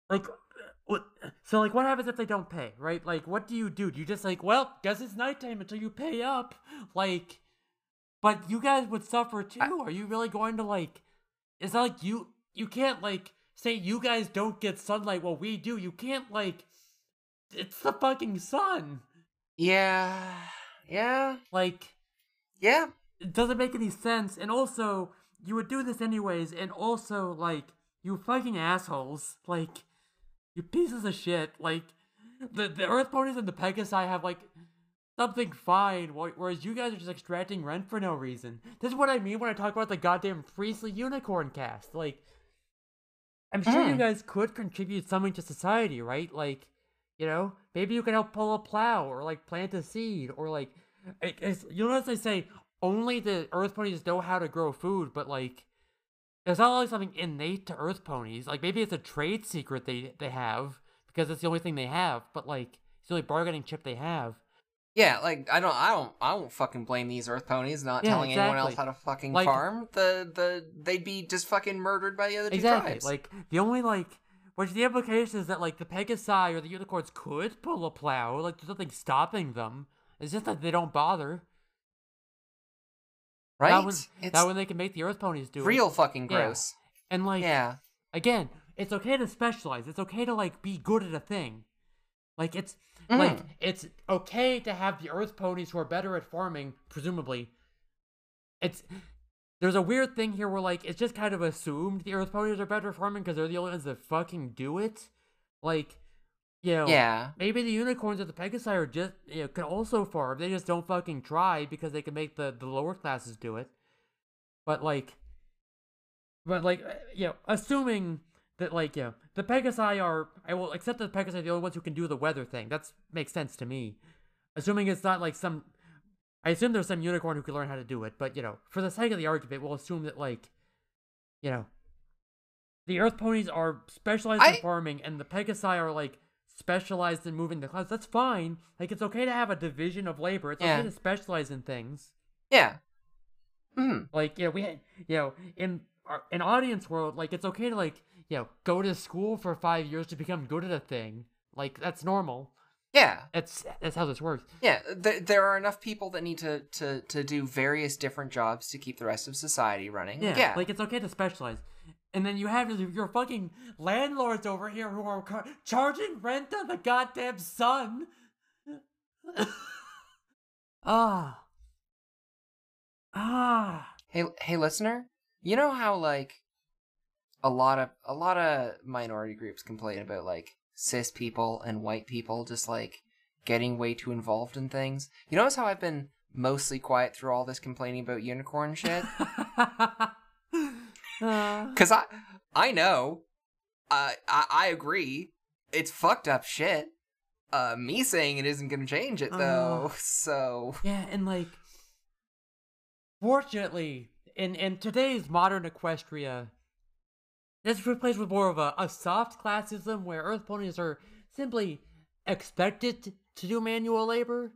like, what? So like, what happens if they don't pay? Right? Like, what do you do? Do you just like, well, guess it's nighttime until you pay up? Like, but you guys would suffer too. Are you really going to like? It's not like you you can't like say you guys don't get sunlight while we do. You can't like. It's the fucking sun. Yeah. Yeah. Like, Yeah. it doesn't make any sense. And also, you would do this anyways. And also, like, you fucking assholes. Like, you pieces of shit. Like, the, the Earth ponies and the Pegasi have, like, something fine. Whereas you guys are just extracting rent for no reason. This is what I mean when I talk about the goddamn Priestley unicorn caste. Like, I'm sure you Mm. guys could contribute something to society, right? Like, you know, maybe you can help pull a plow or like plant a seed or like, it- it's, you notice they say only the earth ponies know how to grow food, but like, it's not like something innate to earth ponies. Like maybe it's a trade secret they they have because it's the only thing they have, but like it's the only bargaining chip they have. Yeah, like I don't, I don't, I won't fucking blame these Earth ponies not Yeah, telling anyone else how to fucking Like- farm. The the they'd be just fucking murdered by the other two tribes. Like the only like which the implication is that like the Pegasi or the unicorns could pull a plow, like there's nothing stopping them. It's just that they don't bother. Right? That when, it's that when they can make the earth ponies do it. real fucking Yeah. gross. And like Yeah. again, it's okay to specialize. It's okay to like be good at a thing. Like it's Mm. like it's okay to have the earth ponies who are better at farming, presumably. It's there's a weird thing here where like it's just kind of assumed the earth ponies are better at farming because they're the only ones that fucking do it. Like, you know, Yeah. maybe the unicorns or the Pegasi are just you know can also farm. They just don't fucking try because they can make the the lower classes do it. But like, but like uh, you know, assuming that like you know the Pegasi are, I will accept that the Pegasi are the only ones who can do the weather thing. That's makes sense to me. Assuming it's not like some, I assume there's some unicorn who can learn how to do it. But you know, for the sake of the argument, we'll assume that like, you know, the Earth ponies are specialized in farming, and the Pegasi are like specialized in moving the clouds. That's fine. Like it's okay to have a division of labor. It's Yeah. okay to specialize in things. Yeah. Hmm. Like you know, we you know in our in audience world, like it's okay to like you know go to school for five years to become good at a thing. Like that's normal. Yeah. That's that's how this works. Yeah. Th- there are enough people that need to, to to do various different jobs to keep the rest of society running. Yeah, Yeah. like it's okay to specialize. And then you have your fucking landlords over here who are car- charging rent on the goddamn sun. <laughs> ah. Ah. Hey, hey, listener. You know how like a lot of a lot of minority groups complain about like cis people and white people just like getting way too involved in things. You notice how I've been mostly quiet through all this complaining about unicorn shit? <laughs> Ah. Cause I I know, uh, I I agree. It's fucked up shit. Uh, me saying it isn't gonna change it though. Uh. <laughs> so Yeah, and like, fortunately, in in today's modern Equestria, this is replaced with more of a, a soft classism where Earth ponies are simply expected to do manual labor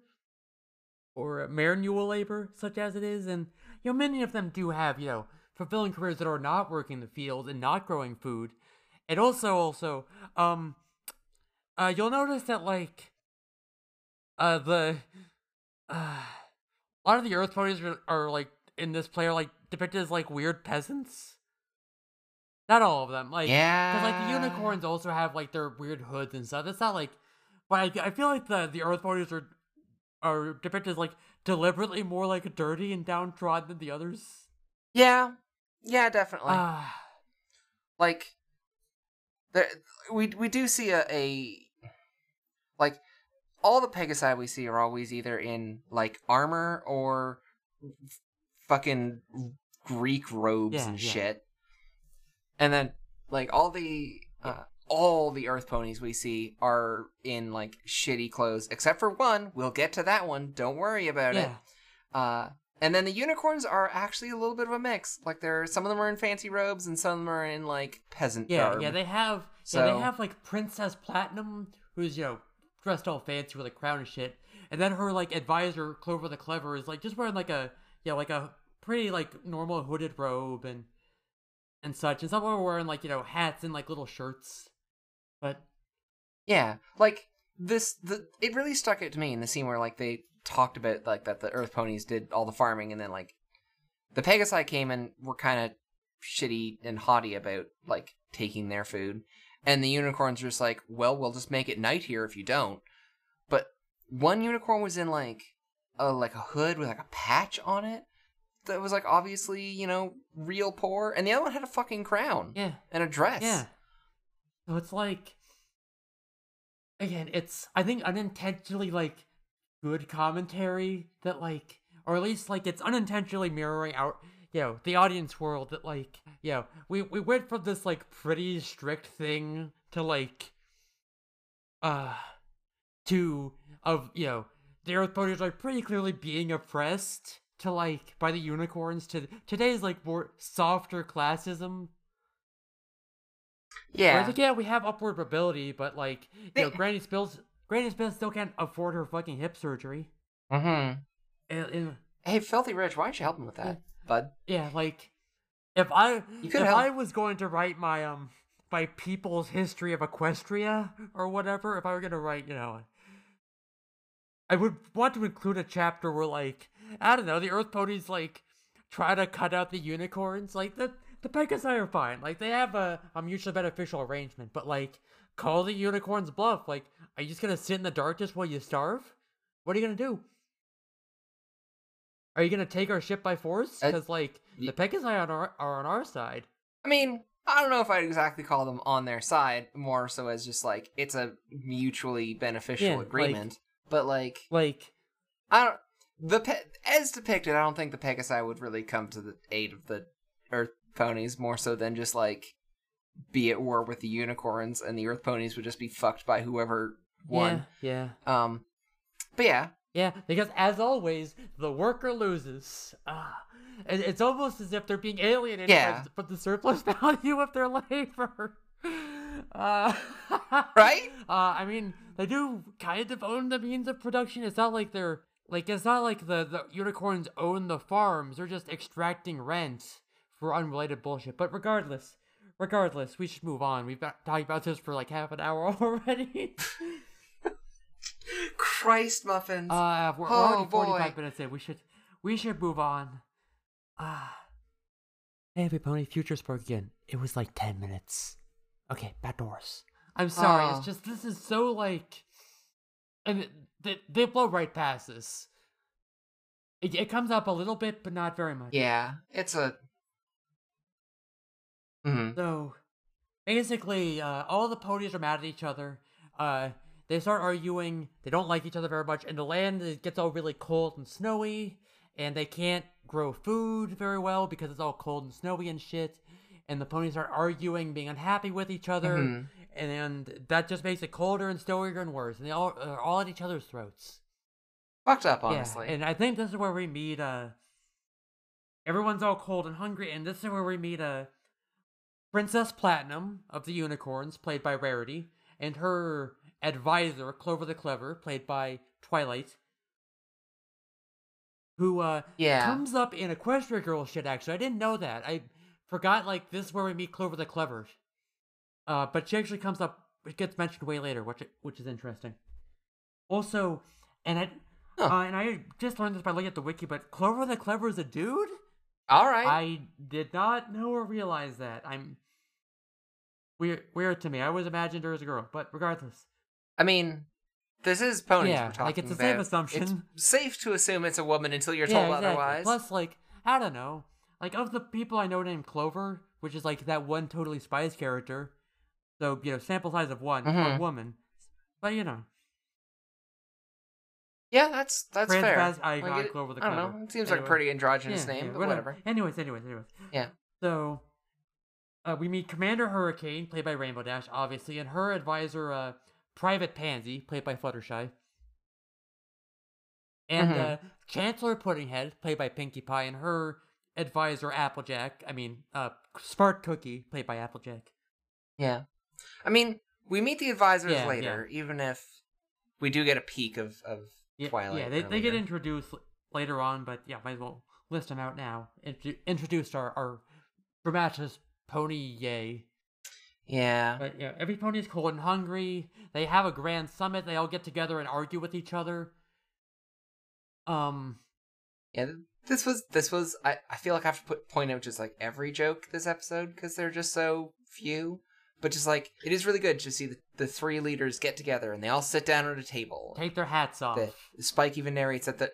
or manual labor, such as it is, and you know many of them do have you know fulfilling careers that are not working the field and not growing food, and also also um, uh, you'll notice that like, uh, the uh, a lot of the Earth ponies are, are like in this play are like depicted as like weird peasants. Not all of them, like yeah, because like the unicorns also have like their weird hoods and stuff. It's not like, but I, I feel like the the Earth ponies are are depicted as like deliberately more like dirty and downtrodden than the others. Yeah, yeah, definitely. Ah, like there we we do see a, a like all the Pegasi we see are always either in like armor or f- fucking Greek robes Yeah, and yeah. shit. And then like all the uh, all the Earth ponies we see are in like shitty clothes, except for one. We'll get to that one. Don't worry about it. Uh, and then the unicorns are actually a little bit of a mix. Like there, some of them are in fancy robes, and some of them are in like peasant Yeah, garb. yeah, they have yeah, So- they have like Princess Platinum, who's you know dressed all fancy with a crown and shit, and then her like advisor Clover the Clever is like just wearing like a yeah like a pretty like normal hooded robe and and such, and some of them are wearing like you know hats and like little shirts, but Yeah, like this. The it really stuck out to me in the scene where like they talked about like that the Earth ponies did all the farming, and then like the Pegasi came and were kind of shitty and haughty about like taking their food, and the unicorns were just like, well, we'll just make it night here if you don't. But one unicorn was in like a like a hood with like a patch on it that was like obviously you know real poor, and the other one had a fucking crown yeah, and a dress. yeah. So it's like again, it's I think unintentionally like good commentary that like or at least like it's unintentionally mirroring out you know the audience world that like you know we we went from this like pretty strict thing to like uh to of you know the earth ponies like pretty clearly being oppressed to like by the unicorns to today's like more softer classism yeah. Whereas, like, yeah, we have upward mobility, but like, you know, Granny Spills, Granny Spills still can't afford her fucking hip surgery. Mm-hmm. And, and Hey, Filthy Rich, why don't you help him with that, bud? yeah, like, if I You if help. I was going to write my um my people's history of Equestria or whatever, if I were gonna write, you know, I would want to include a chapter where like I don't know, the Earth ponies like try to cut out the unicorns, like the the Pegasi are fine, like they have a, a mutually beneficial arrangement, but like call the unicorns bluff, like are you just gonna sit in the darkness while you starve? What are you gonna do? Are you gonna take our ship by force? Because like y- the Pegasi are on our, are on our side. I mean, I don't know if I'd exactly call them on their side, more so as just like it's a mutually beneficial Yeah, like- agreement. but like, Like I don't. The pe- as depicted, I don't think the Pegasi would really come to the aid of the Earth ponies more so than just like be at war with the unicorns, and the Earth ponies would just be fucked by whoever won. Yeah, yeah. Um, but yeah, Yeah, because as always, the worker loses. Ah, it, it's almost as if they're being alienated Yeah. by, the surplus <laughs> value of their labor. Uh, <laughs> Right? Uh, I mean, they do kind of own the means of production. It's not like they're like it's not like the the unicorns own the farms. They're just extracting rent for unrelated bullshit. But regardless, regardless, we should move on. We've been talking about this for like half an hour <laughs> already. Christ muffins. Uh, we're, we're Oh, already 45 boy. minutes in. We should, we should move on. Ah. Hey, every pony, future spoke again. It was like 10 minutes. Okay, back doors. I'm sorry. Oh. It's just, this is so like, and they, they blow right past this. It, it comes up a little bit, but not very much. yeah, it's a. hmm So, basically, uh, all the ponies are mad at each other. Uh, they start arguing. They don't like each other very much, and the land it gets all really cold and snowy, and they can't grow food very well because it's all cold and snowy and shit. And the ponies are arguing, being unhappy with each other, Mhm. and that just makes it colder and snowier and worse. And they all are all at each other's throats. Fucked up, honestly. Yeah, and I think this is where we meet. Uh, everyone's all cold and hungry, and this is where we meet uh, Princess Platinum of the Unicorns, played by Rarity, and her advisor Clover the Clever, played by Twilight, who uh yeah. comes up in Equestria Girl shit. Actually, I didn't know that. I forgot. Like this is where we meet Clover the Clever. Uh, but she actually comes up. It gets mentioned way later, which which is interesting. Also, and I Huh. uh, and I just learned this by looking at the wiki, but Clover the Clever is a dude. All right. I did not know or realize that. I'm weird weird to me. I always imagined her as a girl, but regardless. I mean, this is ponies Yeah, we're talking like, it's a about. safe assumption. It's safe to assume it's a woman until you're yeah, told exactly. otherwise. Plus, like, I don't know. Like of the people I know named Clover, which is like that one totally spies character. So, you know, sample size of one, one Mhm. woman. But you know. yeah, that's that's Trans fair. Baz Icon, Like, it- Clover the I don't know. It seems like a pretty androgynous Yeah, name, yeah, but whatever. Anyways, anyways, anyways. Yeah. So uh, we meet Commander Hurricane, played by Rainbow Dash, obviously, and her advisor, uh, Private Pansy, played by Fluttershy. And Mhm. uh, Chancellor Puddinghead, played by Pinkie Pie, and her advisor, Applejack. I mean, uh, Smart Cookie, played by Applejack. Yeah. I mean, we meet the advisors Yeah, later, even if we do get a peek of, of Yeah, Twilight. yeah, they, they get introduced later on, but yeah, might as well list them out now. Intro- introduced our our dramatis pony yay. Yeah. But yeah, every pony is cold and hungry. They have a grand summit. They all get together and argue with each other. Um, Yeah, this was this was I, I feel like I have to put point out just like every joke this episode because they're just so few. But just like it is really good to see the, the three leaders get together and they all sit down at a table. take their hats off. The, Spike even narrates that the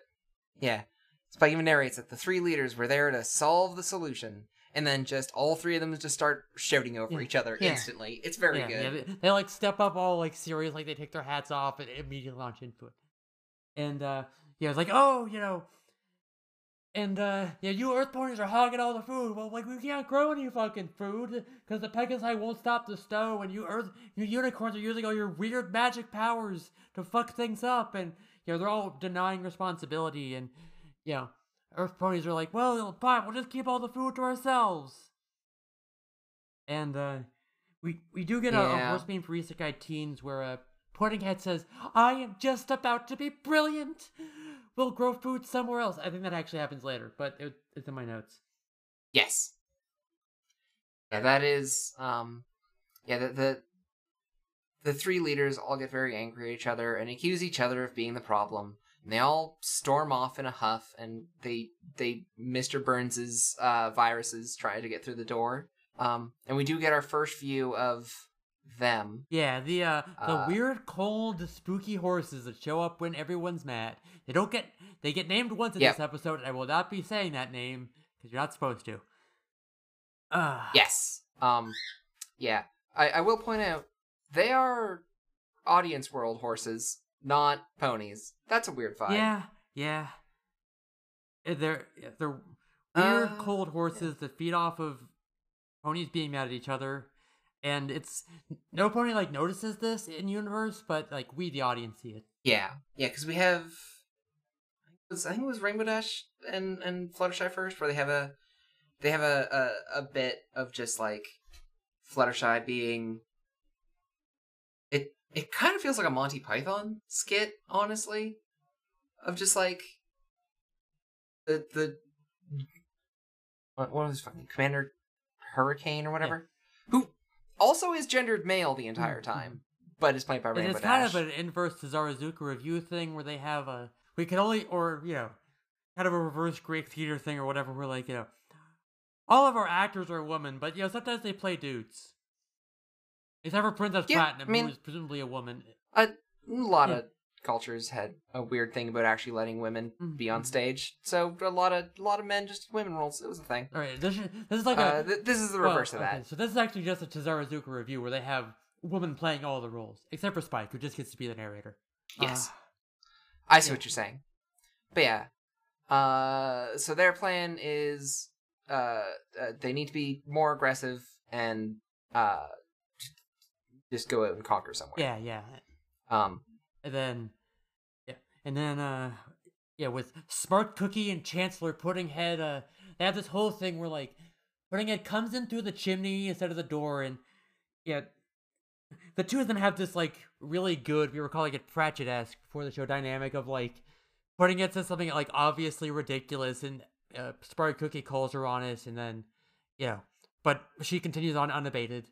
yeah, Spike even narrates that the three leaders were there to solve the solution, and then just all three of them just start shouting over Yeah, each other yeah. instantly. It's very yeah, good. they, they like step up all like serious, like they take their hats off and immediately launch into it. And uh yeah, it's like, oh, you know, and uh yeah, you Earth ponies are hogging all the food. Well, like we can't grow any fucking food because the Pegasi won't stop the snow, and you Earth, you unicorns are using all your weird magic powers to fuck things up, and you know they're all denying responsibility, and you know, Earth ponies are like, well, fine, we'll just keep all the food to ourselves. And uh we we do get a, a horse beam for isekai teens where uh, Puddinghead says, "I am just about to be brilliant. We'll grow food somewhere else." I think that actually happens later, but it, it's in my notes. Yes. Yeah, that is um yeah, the, the the three leaders all get very angry at each other and accuse each other of being the problem. And they all storm off in a huff and they they Mr. Burns's uh viruses try to get through the door. Um and we do get our first view of them. Yeah, the uh, the Uh, weird, cold, spooky horses that show up when everyone's mad. They don't get they get named once in Yep. this episode, and I will not be saying that name because you're not supposed to. Uh, Yes. Um yeah. I, I will point out they are audience world horses, not ponies. That's a weird vibe. Yeah, yeah. Uh, They're they're weird, Uh, cold horses that feed off of ponies being mad at each other, and it's no pony like notices this in universe, but like we, the audience, see it. Yeah, yeah, because we have, I think it was- I think it was Rainbow Dash and and Fluttershy first, where they have a, they have a a, a bit of just like Fluttershy being. It kind of feels like a Monty Python skit, honestly, of just like the the what what was fucking Commander Hurricane or whatever, who also is gendered male the entire mm-hmm. time, but is played by And Rainbow it's kind of an inverse to Takarazuka Revue thing where they have a we can only or you know kind of a reverse Greek theater thing or whatever. Where like you know all of our actors are women, but you know sometimes they play dudes. Except for Princess Yeah, Platinum, I mean- who is presumably a woman. a lot Yeah. of cultures had a weird thing about actually letting women be on Mhm. stage. So a lot of a lot of men just women roles. It was a thing. All right, this is, this is like uh, a th- this is the well, reverse of okay, that. So this is actually just a Takarazuka Revue where they have women playing all the roles, except for Spike, who just gets to be the narrator. Yes, Uh, I see yeah. what you're saying. But yeah, uh, so their plan is uh, uh, they need to be more aggressive and uh, just go out and conquer somewhere. yeah, yeah. Um. And then, yeah, and then, uh, yeah, with Smart Cookie and Chancellor Puddinghead, uh, they have this whole thing where like Puddinghead comes in through the chimney instead of the door, and yeah, the two of them have this like really good. We were calling it Pratchett-esque before the show dynamic of like Puddinghead says something like obviously ridiculous, and uh, Smart Cookie calls her honest, and then yeah, but she continues on unabated.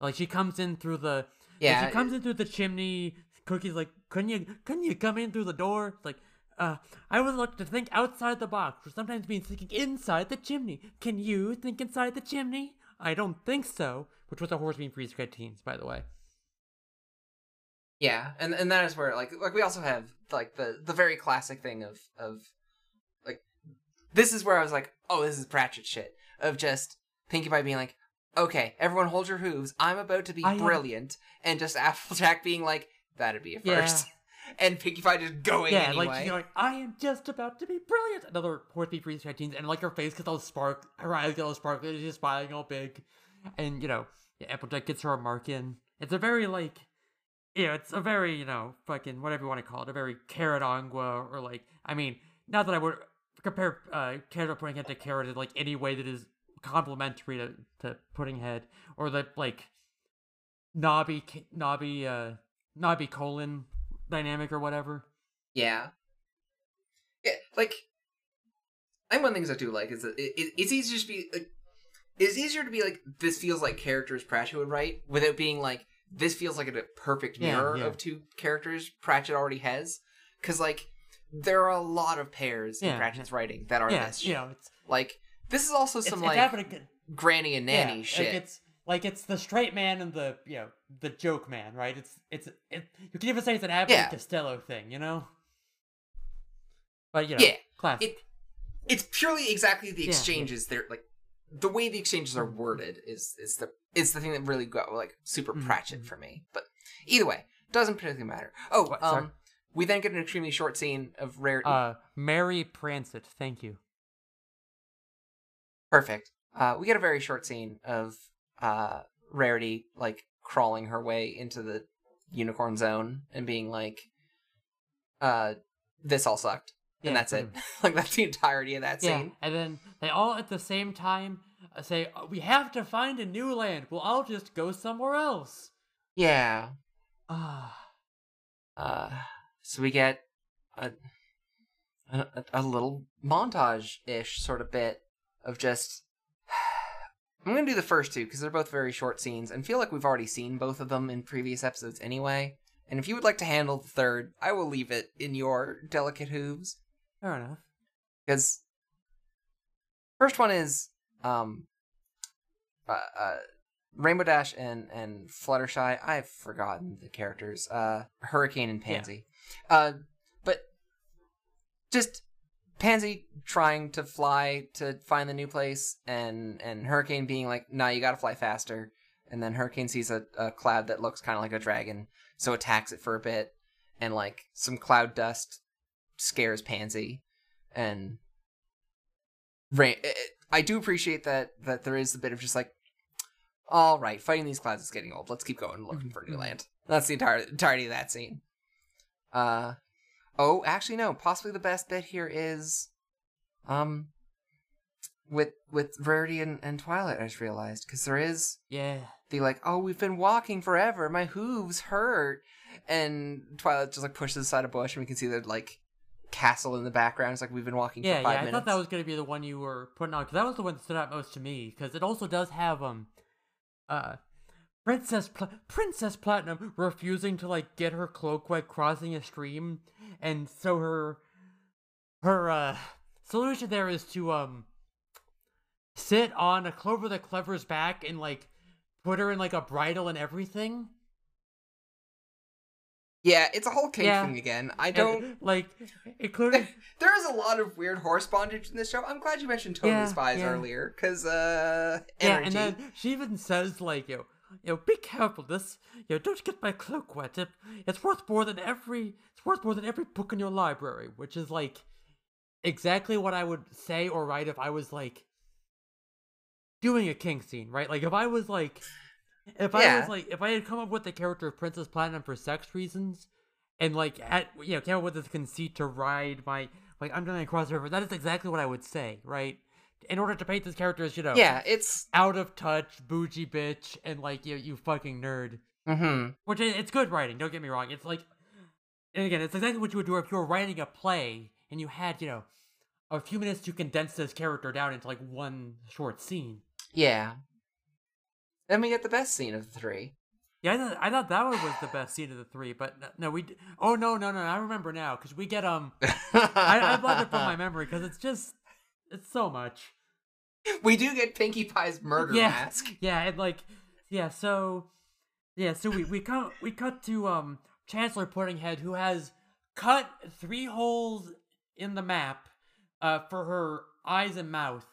Like she comes in through the Yeah. yeah, she comes in through the chimney. Cookie's like, couldn't you, couldn't you come in through the door? It's like, uh, I would like to think outside the box, which sometimes means thinking inside the chimney. Can you think inside the chimney? I don't think so. Which was a horse beam freeze egg teens, by the way. Yeah, and and that is where like like we also have like the the very classic thing of of like this is where I was like, oh, this is Pratchett shit of just Pinkie Pie being like, okay, everyone hold your hooves, I'm about to be I am- brilliant, and just Applejack being like, that'd be a Yeah. first, <laughs> and Pinkie Pie just going yeah, anyway. like she's like, I am just about to be brilliant. Another horse Easter egg teens, and like her face gets all spark, her eyes get all sparkly, she's smiling all big. and you know, yeah, Applejack gets her remark in. It's a very like, yeah, it's a very you know, fucking whatever you want to call it, a very carrot angua or like, I mean, not that I would compare uh carrot pudding head to carrot in like any way that is complementary to to pudding head or the like Nobby Nobby uh Nobby Colon dynamic or whatever. Yeah. Yeah, like and one of the things I do like is that it, it, it's easier to be like it's easier to be like this feels like characters Pratchett would write without being like this feels like a perfect mirror yeah. of two characters Pratchett already has because like there are a lot of pairs in Pratchett's writing that are yeah, this you know, it's like this is also it's, some it's like happening. granny and nanny yeah, shit. Like it's like it's the straight man and the you know the joke man, right? It's it's it. You can even say it's an Abbott Yeah. and Costello thing, you know. But you know, Yeah, classic. it it's purely exactly the Yeah, yeah. exchanges they're like the way the exchanges are worded is is the is the thing that really got like super Mhm, Pratchett mhm. for me. But either way, doesn't particularly matter. Oh, What, um, we then get an extremely short scene of rare. uh, Mary Prancett, thank you. Perfect. Uh, we get a very short scene of uh Rarity like crawling her way into the unicorn zone and being like, uh, this all sucked. Yeah, and that's pretty it. <laughs> like that's the entirety of that scene. Yeah, and then they all at the same time uh, say, "Uh, "We have to find a new land. We'll all just go somewhere else." Yeah. Ah, <sighs> Uh, so we get a a, a little montage ish sort of bit of just. <sighs> I'm gonna do the first two because they're both very short scenes and feel like we've already seen both of them in previous episodes anyway. And if you would like to handle the third, I will leave it in your delicate hooves. fair enough. Because first one is um uh, uh Rainbow Dash and and Fluttershy. I've forgotten the characters. Uh Hurricane and Yeah. Pansy. Uh but just Pansy trying to fly to find the new place and and Hurricane being like, "Nah, you got to fly faster." And then Hurricane sees a, a cloud that looks kind of like a dragon, so attacks it for a bit and like some cloud dust scares Pansy and Rain. eh, I do appreciate that that there is a bit of just like, all right, fighting these clouds is getting old. Let's keep going, looking for new Mhm. land. That's the entire entirety of that scene. Uh, oh, actually, no. Possibly the best bit here is, um, with with Rarity and, and Twilight. I just realized because there is Yeah, the like, oh, we've been walking forever. My hooves hurt. And Twilight just like pushes aside a bush, and we can see the like castle in the background. It's like we've been walking yeah, for five yeah. I minutes. thought that was gonna be the one you were putting on because that was the one that stood out most to me because it also does have um, uh, Princess Pla- Princess Platinum refusing to like get her cloak while crossing a stream, and so her her uh solution there is to um sit on a Clover the Clever's back and like put her in like a bridle and everything. Yeah, it's a whole kink Yeah. thing again. I don't. like including <laughs> There is a lot of weird horse bondage in this show. I'm glad you mentioned Totally Yeah, Spies yeah. earlier, because uh, Yeah, energy. and then she even says like, you know, you know, be careful. This, you know, don't get my cloak wet. It, it's worth more than every. It's worth more than every book in your library, which is like exactly what I would say or write if I was like doing a king scene, right? Like if I was like, if I was like, if I had come up with the character of Princess Platinum for sex reasons, and like at you know came up with this conceit to ride my like I'm underlying across the river, that is exactly what I would say, right? In order to paint this character as you know, yeah, it's. out of touch, bougie bitch, and like you, you fucking nerd. Mm-hmm. Which is, it's good writing. Don't get me wrong. It's like, and again, it's exactly what you would do if you were writing a play and you had, you know, a few minutes to condense this character down into like one short scene. Yeah. Then we get the best scene of the three. Yeah, I thought, I thought that one was the best scene of the three, but no, we. d- Oh no, no, no! I remember now because we get um. I, I blocked it from my <laughs> memory because it's just, it's so much. <laughs> we do get Pinkie Pie's murder yeah, mask. <laughs> Yeah, and like, yeah, so, yeah, so we we cut we cut to um Chancellor Puddinghead who has cut three holes in the map, uh, for her eyes and mouth,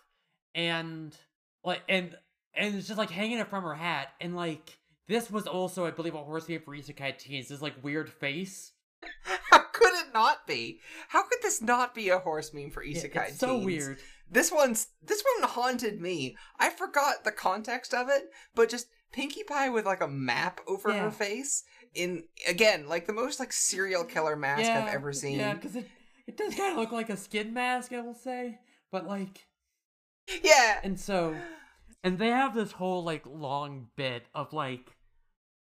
and like and and it's just like hanging it from her hat, and like this was also I believe a horse name for Isekai teens, this like weird face. <laughs> How could it not be? How could this not be a horse meme for Yeah, isekai it's so teens? weird. This one's this one haunted me. I forgot the context of it, but just Pinkie Pie with like a map over Yeah. her face in again like the most like serial killer mask I've ever seen. Yeah, because it it does kind of look like a skin mask, I will say, but like, Yeah. and so, and they have this whole like long bit of like,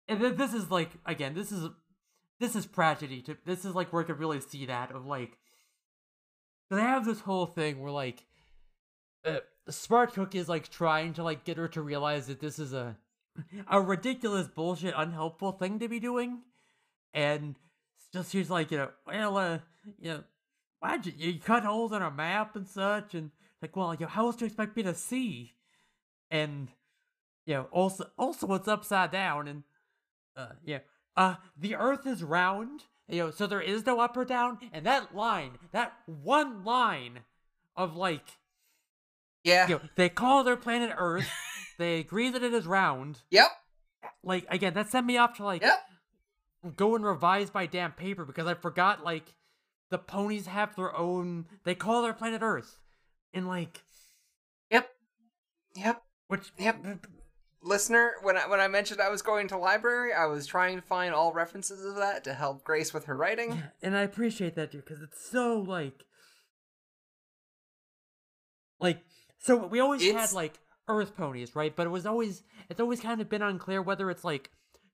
and th- this is like again, this is this is tragedy. To this is like where I could really see that of like, they have this whole thing where like, uh, Smart Cookie is like trying to like get her to realize that this is a a ridiculous bullshit unhelpful thing to be doing and just she's like you know well uh you know why'd you, you cut holes in a map and such and like well you know, how else do you expect me to see and you know also also it's upside down and uh yeah uh the earth is round you know so there is no up or down and that line that one line of like Yeah. you know, they call their planet earth <laughs> they agree that it is round Yep. like again that sent me off to like Yep. go and revise my damn paper because i forgot like the ponies have their own they call their planet earth and like Yep. Yep. which Yep. Listener, when I when I mentioned I was going to library, I was trying to find all references of that to help Grace with her writing. and i appreciate that dude because it's so like like so we always had like earth ponies right? But it was always it's always kind of been unclear whether it's like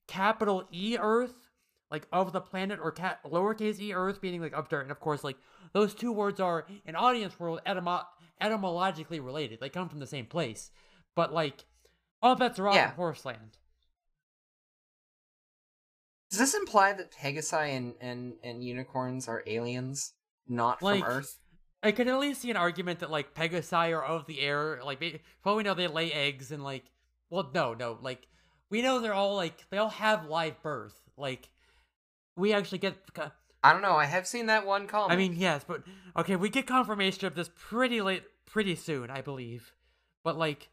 capital e earth like of the planet or cat lowercase e earth meaning like of dirt. And of course like those two words are in audience world etymo- etymologically related. They come from the same place. But like all bets are off Yeah. in horseland Does this imply that Pegasi and, and, and unicorns are aliens, not Like, from Earth? I could at least see an argument that like Pegasi are of the air. Like, for we know, they lay eggs and like, well, no, no, like we know they're all like they all have live birth. Like, we actually get. I don't know. I have seen that one comic. I mean, yes, but okay, we get confirmation of this pretty late, pretty soon, I believe. But like,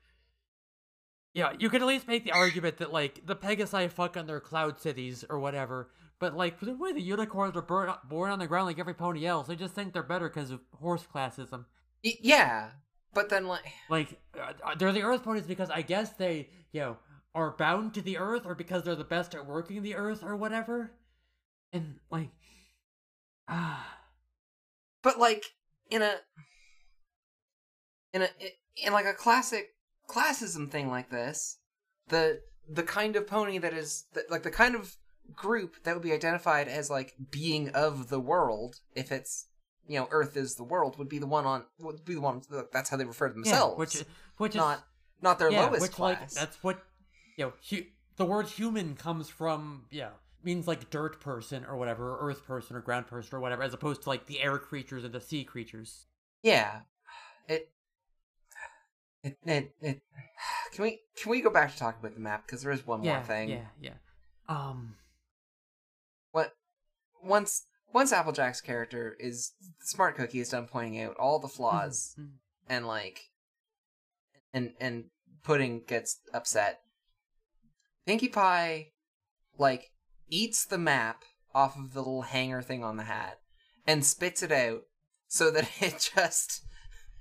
yeah, you could at least make the argument that like the Pegasi fuck on their cloud cities or whatever. But like the way the unicorns are born, born on the ground like every pony else, they just think they're better because of horse classism. Y- yeah, but then like, Like uh, they're the Earth ponies because I guess they, you know, are bound to the Earth, or because they're the best at working the Earth, or whatever. And like, ah. <sighs> but like in a in a in like a classic classism thing like this, the the kind of pony that is like the kind of group that would be identified as like being of the world, if it's you know Earth is the world, would be the one on would be the one. That's how they refer to themselves. Yeah, which which is not not their yeah, lowest which class. like that's what you know. Hu- the word human comes from yeah means like dirt person or whatever, or earth person or ground person or whatever, as opposed to like the air creatures and the sea creatures. Yeah. It it it, it <sighs> can we can we go back to talking about the map because there is one yeah, more thing. yeah, yeah. Um, What once once Applejack's character is smart cookie is done pointing out all the flaws mhm. and like and and Pudding gets upset. Pinkie Pie like eats the map off of the little hanger thing on the hat and spits it out so that <laughs> it just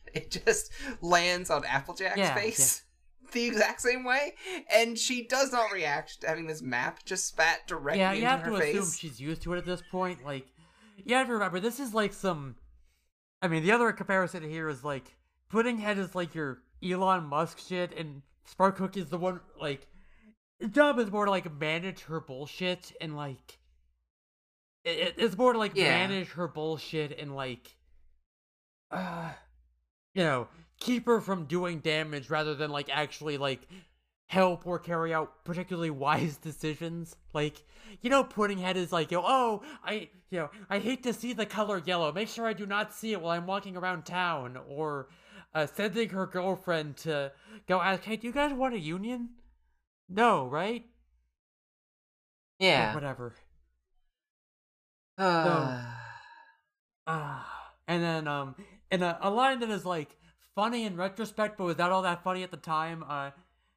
<laughs> it just lands on Applejack's Yeah, face <laughs> the exact same way and she does not react to having this map just spat directly yeah, you have to face. assume she's used to it at this point. Like, you have to remember this is like some. I mean, the other comparison here is like Puddinghead is like your Elon Musk shit, and Smart Cookie is the one like. Job is more to like manage her bullshit and like. It, it's more to like Yeah. manage her bullshit and like. Uh, you know, keep her from doing damage rather than like actually like help or carry out particularly <laughs> wise decisions. Like, you know, Puddinghead is like, yo, oh, I, you know, I hate to see the color yellow. Make sure I do not see it while I'm walking around town. Or uh, sending her girlfriend to go ask, hey, do you guys want a union? No, right? Or yeah. whatever. Uh, Ah, and then um, in a, a line that is like funny in retrospect, but was not all that funny at the time. Uh,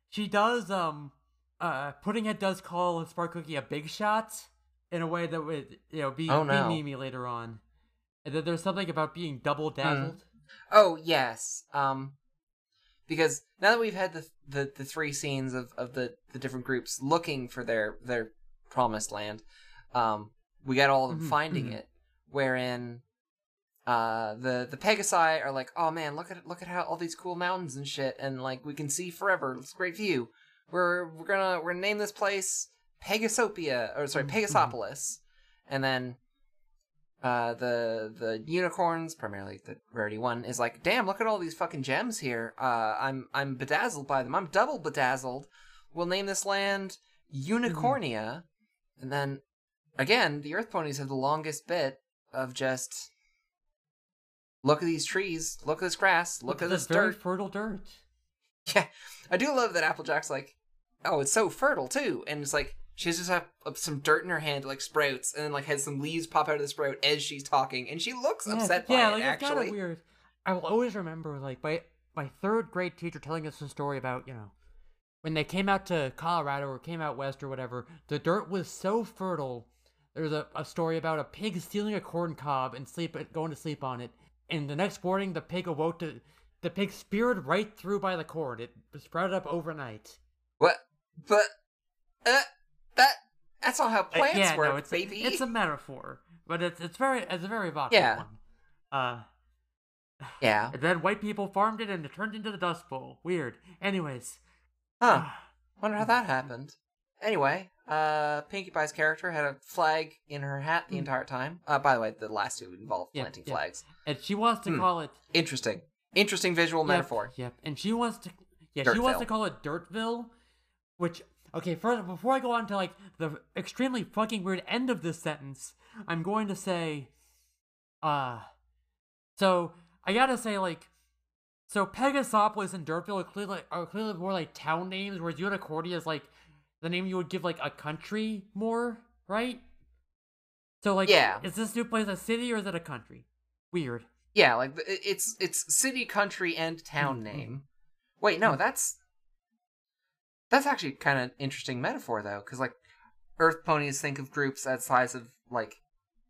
she does um, uh, Puddinghead does call Smart Cookie a big shot in a way that would you know be Oh, no. be memey later on. And then there's something about being double dazzled. Oh yes. Um because now that we've had the the, the three scenes of, of the, the different groups looking for their their promised land, um, we got all of them Mhm, finding mhm. it. Wherein uh the the Pegasi are like, oh man, look at look at how all these cool mountains and shit, and like we can see forever. It's a great view. We're we're gonna we're gonna name this place Pegasopia or sorry Mhm, mhm. Pegasopolis, and then uh, the the unicorns, primarily the rarity one, is like, damn, look at all these fucking gems here. Uh, I'm I'm bedazzled by them. I'm double bedazzled. We'll name this land Unicornia, and then again, the Earth ponies have the longest bit of just look at these trees, look at this grass, look, at this very dirt. fertile dirt. Yeah, I do love that Applejack's like, oh, it's so fertile too, and it's like she just have uh, some dirt in her hand, like sprouts, and then like has some leaves pop out of the sprout as she's talking, and she looks Yeah, upset by yeah, it. like it's kind actually, of weird. I will always remember like my my third grade teacher telling us a story about you know when they came out to Colorado or came out west or whatever. The dirt was so fertile. There's a, a story about a pig stealing a corn cob and sleep going to sleep on it, and the next morning the pig awoke to the pig speared right through by the cord. It sprouted up overnight. what? But uh, that that's not how Uh, plants yeah, work, no, it's baby. A, it's a metaphor, but it's it's very it's a very evocative Yeah. one. Uh, yeah, and <laughs> then white people farmed it and it turned into the Dust Bowl. Weird. Anyways, huh? <sighs> Wonder how that happened. Anyway, uh, Pinkie Pie's character had a flag in her hat the Hmm. entire time. Uh, by the way, the last two involved Yeah, planting yeah. flags. and she wants to Hmm. call it Interesting, interesting visual Yep, metaphor. Yep, and she wants to yeah she wants to call it Dirtville, which okay first before I go on to like the extremely fucking weird end of this sentence, I'm going to say, uh, so I gotta say like. So Pegasopolis and Dirtville are clearly, are clearly more like town names, whereas Unicornia is like the name you would give like a country more, right? So like, Yeah. is this new place a city or is it a country? Weird. Yeah, like it's it's city, country, and town Mhm. name. Wait, no, that's that's actually kind of interesting metaphor though, because like Earth ponies think of groups as size of like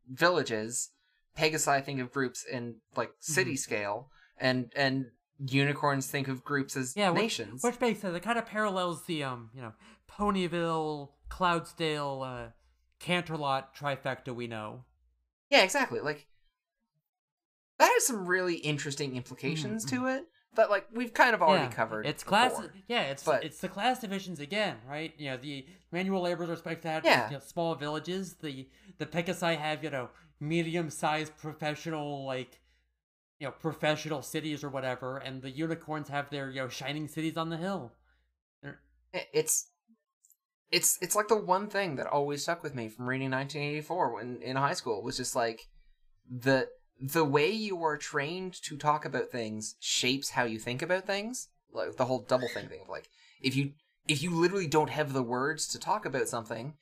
villages. Pegasi think of groups in like city scale, and and unicorns think of groups as Yeah, which- nations. Which makes sense. It kind of parallels the um, you know, Ponyville, Cloudsdale, uh, Canterlot trifecta we know. Yeah, exactly. Like that has some really interesting implications to it But like we've kind of already Mm-hmm. yeah, covered. It's class. before. Yeah, it's but- it's the class divisions again, right? You know, the manual laborers are expected to have Yeah. you know, small villages. The the Pegasi have you know medium-sized professional like you know professional cities or whatever, and the unicorns have their you know shining cities on the hill. They're- it's it's it's like the one thing that always stuck with me from reading 1984 when in high school was just like the the way you are trained to talk about things shapes how you think about things like the whole doublethink thing of like if you if you literally don't have the words to talk about something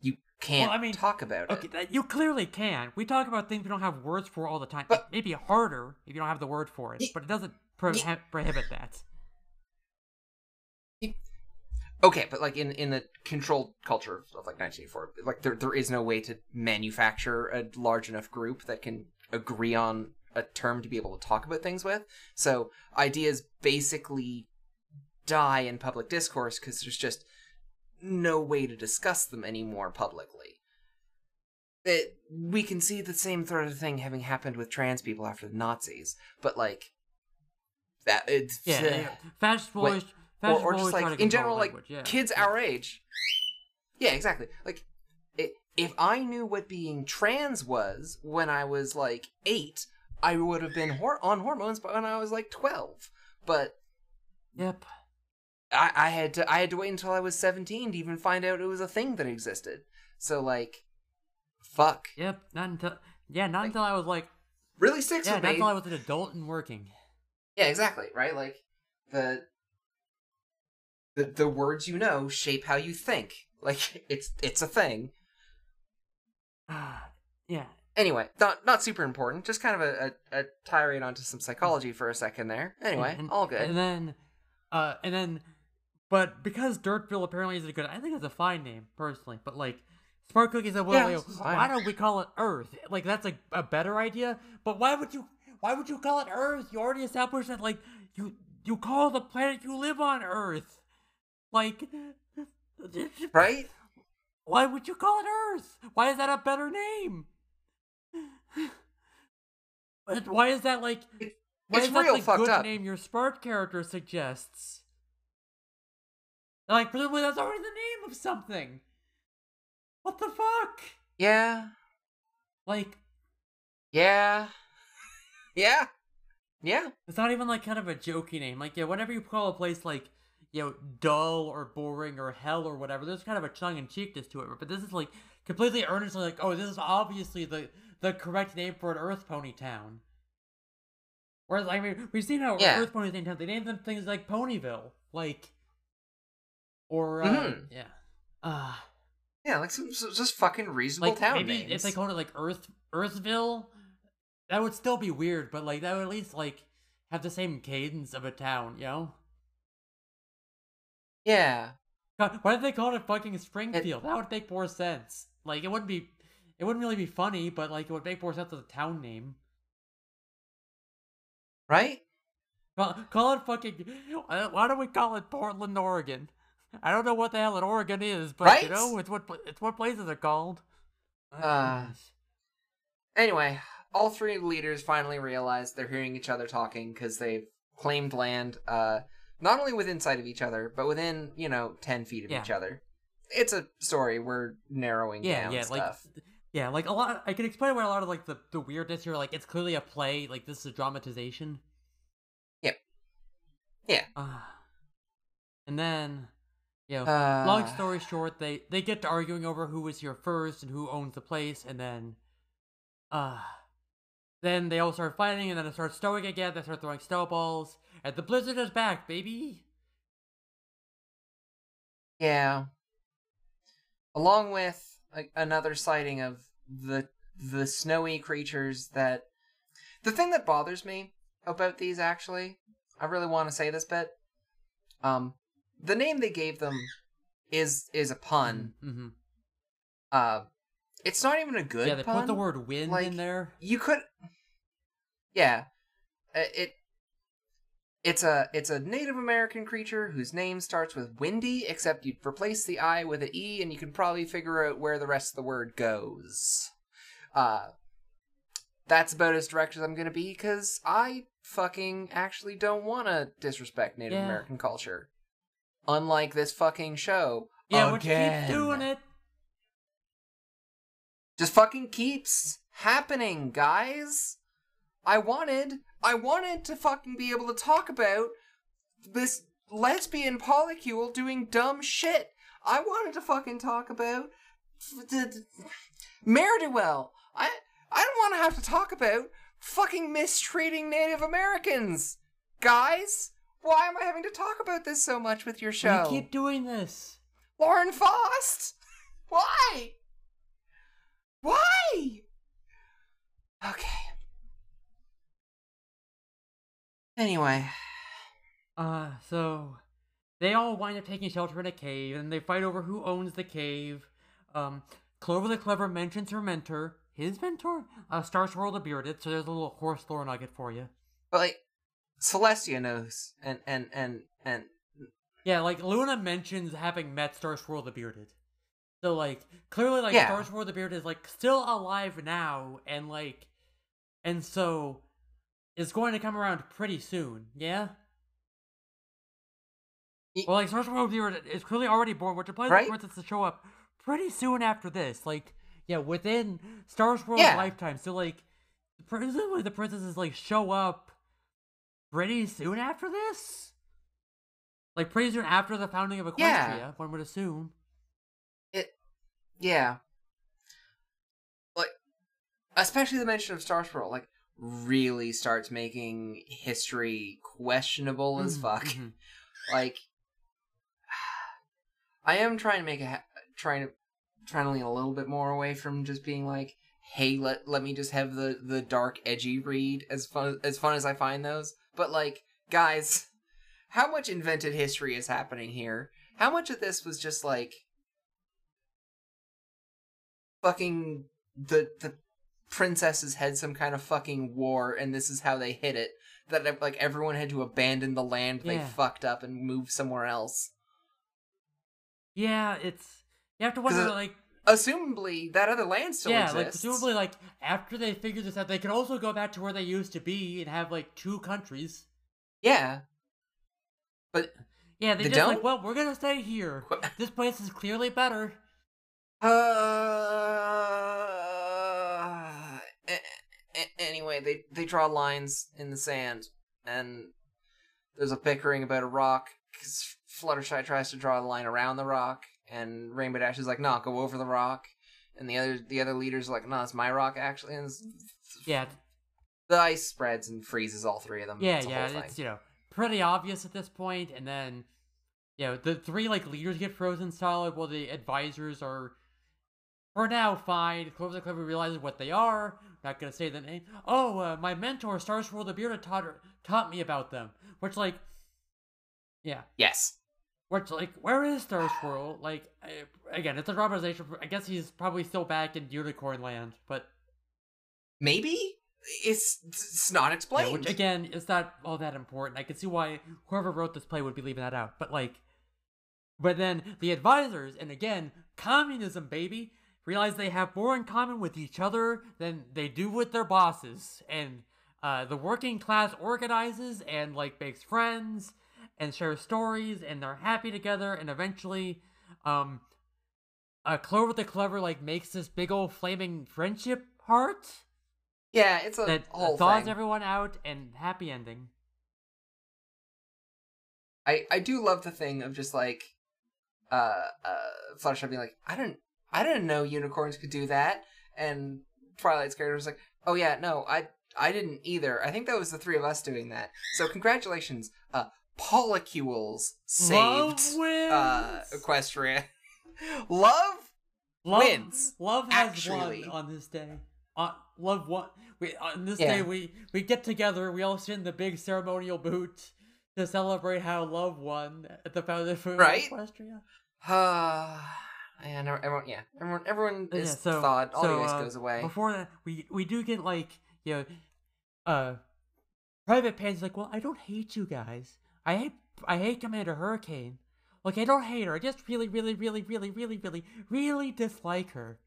you can't Well, I mean, talk about Okay, it that, you clearly can. We talk about things we don't have words for all the time. But- it may be harder if you don't have the word for it, but it doesn't prohi- prohibit that. Okay but like in in the controlled culture of like 1984 like there there is no way to manufacture a large enough group that can agree on a term to be able to talk about things with so ideas basically die in public discourse because there's just no way to discuss them anymore publicly it, we can see the same sort of thing having happened with trans people after the nazis but like that it's Yeah, uh, yeah. fascist will Or, or just like in general like yeah. kids our age yeah exactly like if i knew what being trans was when i was like eight i would have been hor- on hormones but when i was like 12 but Yep. I, I had to i had to wait until i was 17 to even find out it was a thing that existed so like fuck Yep. Not until yeah, not Like, until I was like really sticks yeah, not me until I was an adult and working. yeah exactly right like the the the words you know shape how you think like it's it's a thing <sighs> yeah. Anyway, not not super important. Just kind of a, a, a tirade onto some psychology for a second there. Anyway, and, all good. And then, uh, and then, but because Dirtville apparently isn't a good, I think it's a fine name personally. But like, Smart Cookie said, "Well, Yeah, why don't we call it Earth? Like that's a, a better idea. But why would you? Why would you call it Earth? You already established that. Like you you call the planet you live on Earth. Like Right? why would you call it Earth? Why is that a better name? Why is that like? Why it's is that the good up. name your smart character suggests? Like presumably that's already the name of something. What the fuck? Yeah. Like Yeah. <laughs> Yeah. Yeah. it's not even like kind of a jokey name. Like yeah, whenever you call a place like you know dull or boring or hell or whatever, there's kind of a tongue in cheekness to it. But this is like completely earnestly like, oh, this is obviously the the correct name for an Earth Pony town. Whereas I mean, we've seen how Yeah. Earth Ponies name towns. They name them things like Ponyville, like or uh, Mhm. yeah, uh Yeah, like some, some just fucking reasonable like town maybe names. if they called it like Earth Earthville, that would still be weird. But like that would at least like have the same cadence of a town, you know? Yeah. God, why did they call it fucking Springfield? that would make more sense. Like it wouldn't be, it wouldn't really be funny, but like it would make more sense as a town name. Right? Call, call it fucking. uh, Why don't we call it Portland, Oregon? I don't know what the hell an Oregon is, but you know it's what it's what places are called. Uh, Anyway, all three leaders finally realize they're hearing each other talking because they've claimed land, uh, not only within sight of each other, but within, you know, 10 feet of Yeah. each other. It's a story. We're narrowing yeah, down yeah, like yeah, like a lot. I can explain why a lot of like the the weirdness here. Like it's clearly a play. Like this is a dramatization. Yep. Yeah. Uh, and then, you know, Uh, long story short, they they get to arguing over who was here first and who owns the place, and then, uh, then they all start fighting, and then it starts snowing again. They start throwing snowballs, and the blizzard is back, baby. Yeah. Along with a, another sighting of the the snowy creatures that the thing that bothers me about these actually, I really want to say this bit. Um the name they gave them is is a pun. Mm-hmm. Uh it's not even a good Yeah, they pun. put the word "wind" like, in there. you could yeah Uh, it it's a it's a native american creature whose name starts with windy except you'd replace the i with an e and you can probably figure out where the rest of the word goes uh that's about as direct as i'm gonna be because i fucking actually don't want to disrespect native Yeah. american culture unlike this fucking show Yeah, which again. keeps doing it. just fucking keeps happening, guys. I wanted, I wanted to fucking be able to talk about this lesbian polycule doing dumb shit. I wanted to fucking talk about the Merriwether. I, I don't want to have to talk about fucking mistreating Native Americans, guys. Why am I having to talk about this so much with your show? We keep doing this. Lauren Faust? Why? Why? Okay. Anyway, Uh, so they all wind up taking shelter in a cave, and they fight over who owns the cave. Um, Clover the Clever mentions her mentor, his mentor, uh, Star Swirl the Bearded. So there's a little horse lore nugget for you. but like Celestia knows, and and and and Yeah, like Luna mentions having met Star Swirl the Bearded. So like clearly like Yeah. Star Swirl the Bearded is like still alive now, and like, and so is going to come around pretty soon. Yeah. Ye- Well, like Star Swirl the Bearded is clearly already born, which implies Right? the princess to show up pretty soon after this. Like, yeah, within Star Swirl's Yeah. lifetime. So like, presumably the princesses like show up pretty soon after this. Like pretty soon after the founding of Equestria, Yeah. one would assume. it, yeah, like especially the mention of Star Swirl, like really starts making history questionable as Mhm, fuck. mhm. <laughs> like <sighs> I am trying to make a trying to trying to lean a little bit more away from just being like, hey, let let me just have the the dark edgy read as fun as fun as I find those. But like, guys, <laughs> how much invented history is happening here? How much of this was just like fucking the the princesses had some kind of fucking war and this is how they hit it that like everyone had to abandon the land they Yeah. fucked up and move somewhere else Yeah, it's you have to wonder like assumably that other land still exists. yeah, like exists presumably like after they figure this out, they can also go back to where they used to be and have like two countries. yeah but Yeah, they, They just don't? well, we're gonna stay here. This place is clearly better. Uh, a- a- anyway, they they draw lines in the sand, and there's a bickering about a rock because Fluttershy tries to draw the line around the rock, and Rainbow Dash is like, "No, go over the rock," and the other the other leaders are like, "No, it's my rock actually." And Yeah, the ice spreads and freezes all three of them. yeah, It's yeah. It's you know pretty obvious at this point, and then you know the three like leaders get frozen solid, while the advisors are for now fine. Clover the Clever realizes what they are. Not gonna say the name. Oh, uh, my mentor, Star Swirl the Bearded, taught taught me about them. Which like, yeah. yes. Which, like, where is Star Swirl? Like, I, again, it's a dramatization. I guess he's probably still back in Unicorn Land, but Maybe it's it's not yeah, explained. which again is not all that important. I can see why whoever wrote this play would be leaving that out. But like, but then the advisors, and again, communism, baby, realize they have more in common with each other than they do with their bosses, and uh, the working class organizes and like makes friends and shares stories, and they're happy together, and eventually, um, uh, Clover the Clever like makes this big old flaming friendship heart yeah, it's a that whole thaws thing. everyone out and happy ending. I I do love the thing of just like uh uh Fluttershy being like, I didn't I didn't know unicorns could do that and Twilight's character was like, Oh yeah, no, I I didn't either. I think that was the three of us doing that. So congratulations, uh Polycules saved uh Equestria. <laughs> Love love, wins, Love has actually. won on this day. On love won. We on this Yeah. day we we get together. We all sit in the big ceremonial boot to celebrate how love won at the founding of Right? Equestria. <sighs> and everyone yeah, everyone everyone is yeah, so- thawed, all so, the ice uh, goes away. Before that, we we do get like you know, uh, Private Pan's like, well, I don't hate you guys. I hate I hate Commander Hurricane. Like I don't hate her. I just really, really, really, really, really, really, really dislike her.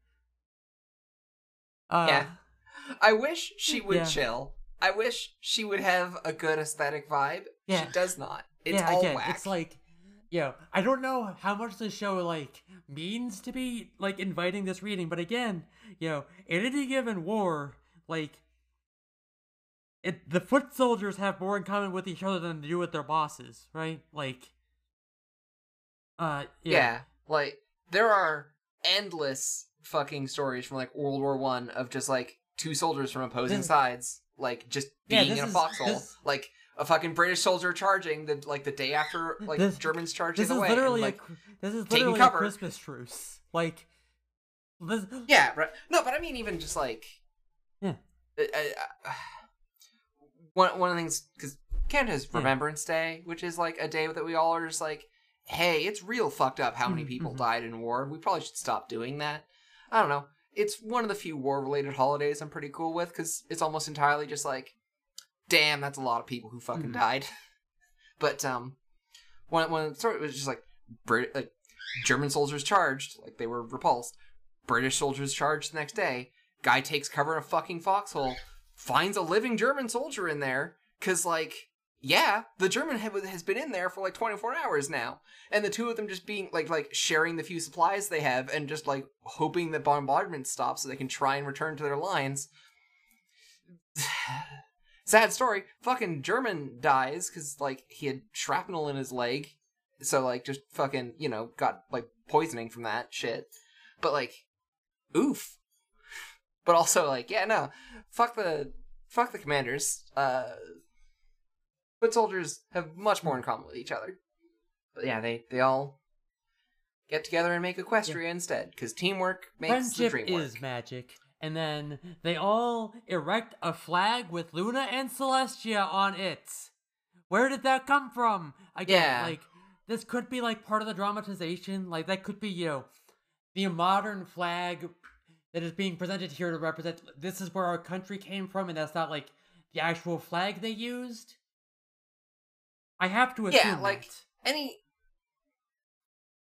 Uh, Yeah. I wish she would Yeah. chill. I wish she would have a good aesthetic vibe. Yeah. She does not. It's yeah, all again, whack. it's like, you know, I don't know how much the show like means to be like inviting this reading, but again, you know, in any given war, like, it the foot soldiers have more in common with each other than they do with their bosses, right? Like, uh, yeah. yeah, like there are endless fucking stories from like World War One of just like two soldiers from opposing This- sides, like just being this in a is- foxhole, <laughs> this- like a fucking British soldier charging the like the day after like This- Germans charging this is away. literally and, like, a, this is taking literally a Christmas truce, like, this, <gasps> Yeah, right. No, but I mean, even just like, Yeah. uh, uh, one one of the things because Canada has Yeah. Remembrance Day, which is like a day that we all are just like, hey, it's real fucked up how many Mhm, people mhm. died in war. We probably should stop doing that. I don't know. It's one of the few war related holidays I'm pretty cool with because it's almost entirely just like, damn, that's a lot of people who fucking Mhm. died. But um, when one one story was just like, Brit like German soldiers charged, like they were repulsed. British soldiers charged the next day. Guy takes cover in a fucking foxhole, finds a living German soldier in there, cause like, yeah, the German has been in there for like 24 hours now, and the two of them just being like like sharing the few supplies they have and just like hoping that bombardment stops so they can try and return to their lines. Sad story. Fucking German dies because like he had shrapnel in his leg, so like just fucking you know got like poisoning from that shit. But like, oof. But also like yeah no, fuck the fuck the commanders. Uh, foot soldiers have much more in common with each other. But yeah, they they all get together and make Equestria instead because teamwork makes the friendship dream work. is magic. And then they all erect a flag with Luna and Celestia on it. Where did that come from? Again, Yeah. like this could be like part of the dramatization. Like that could be, you know, the modern flag, that is being presented here to represent this is where our country came from, and that's not like the actual flag they used. I have to assume Yeah, like that. any.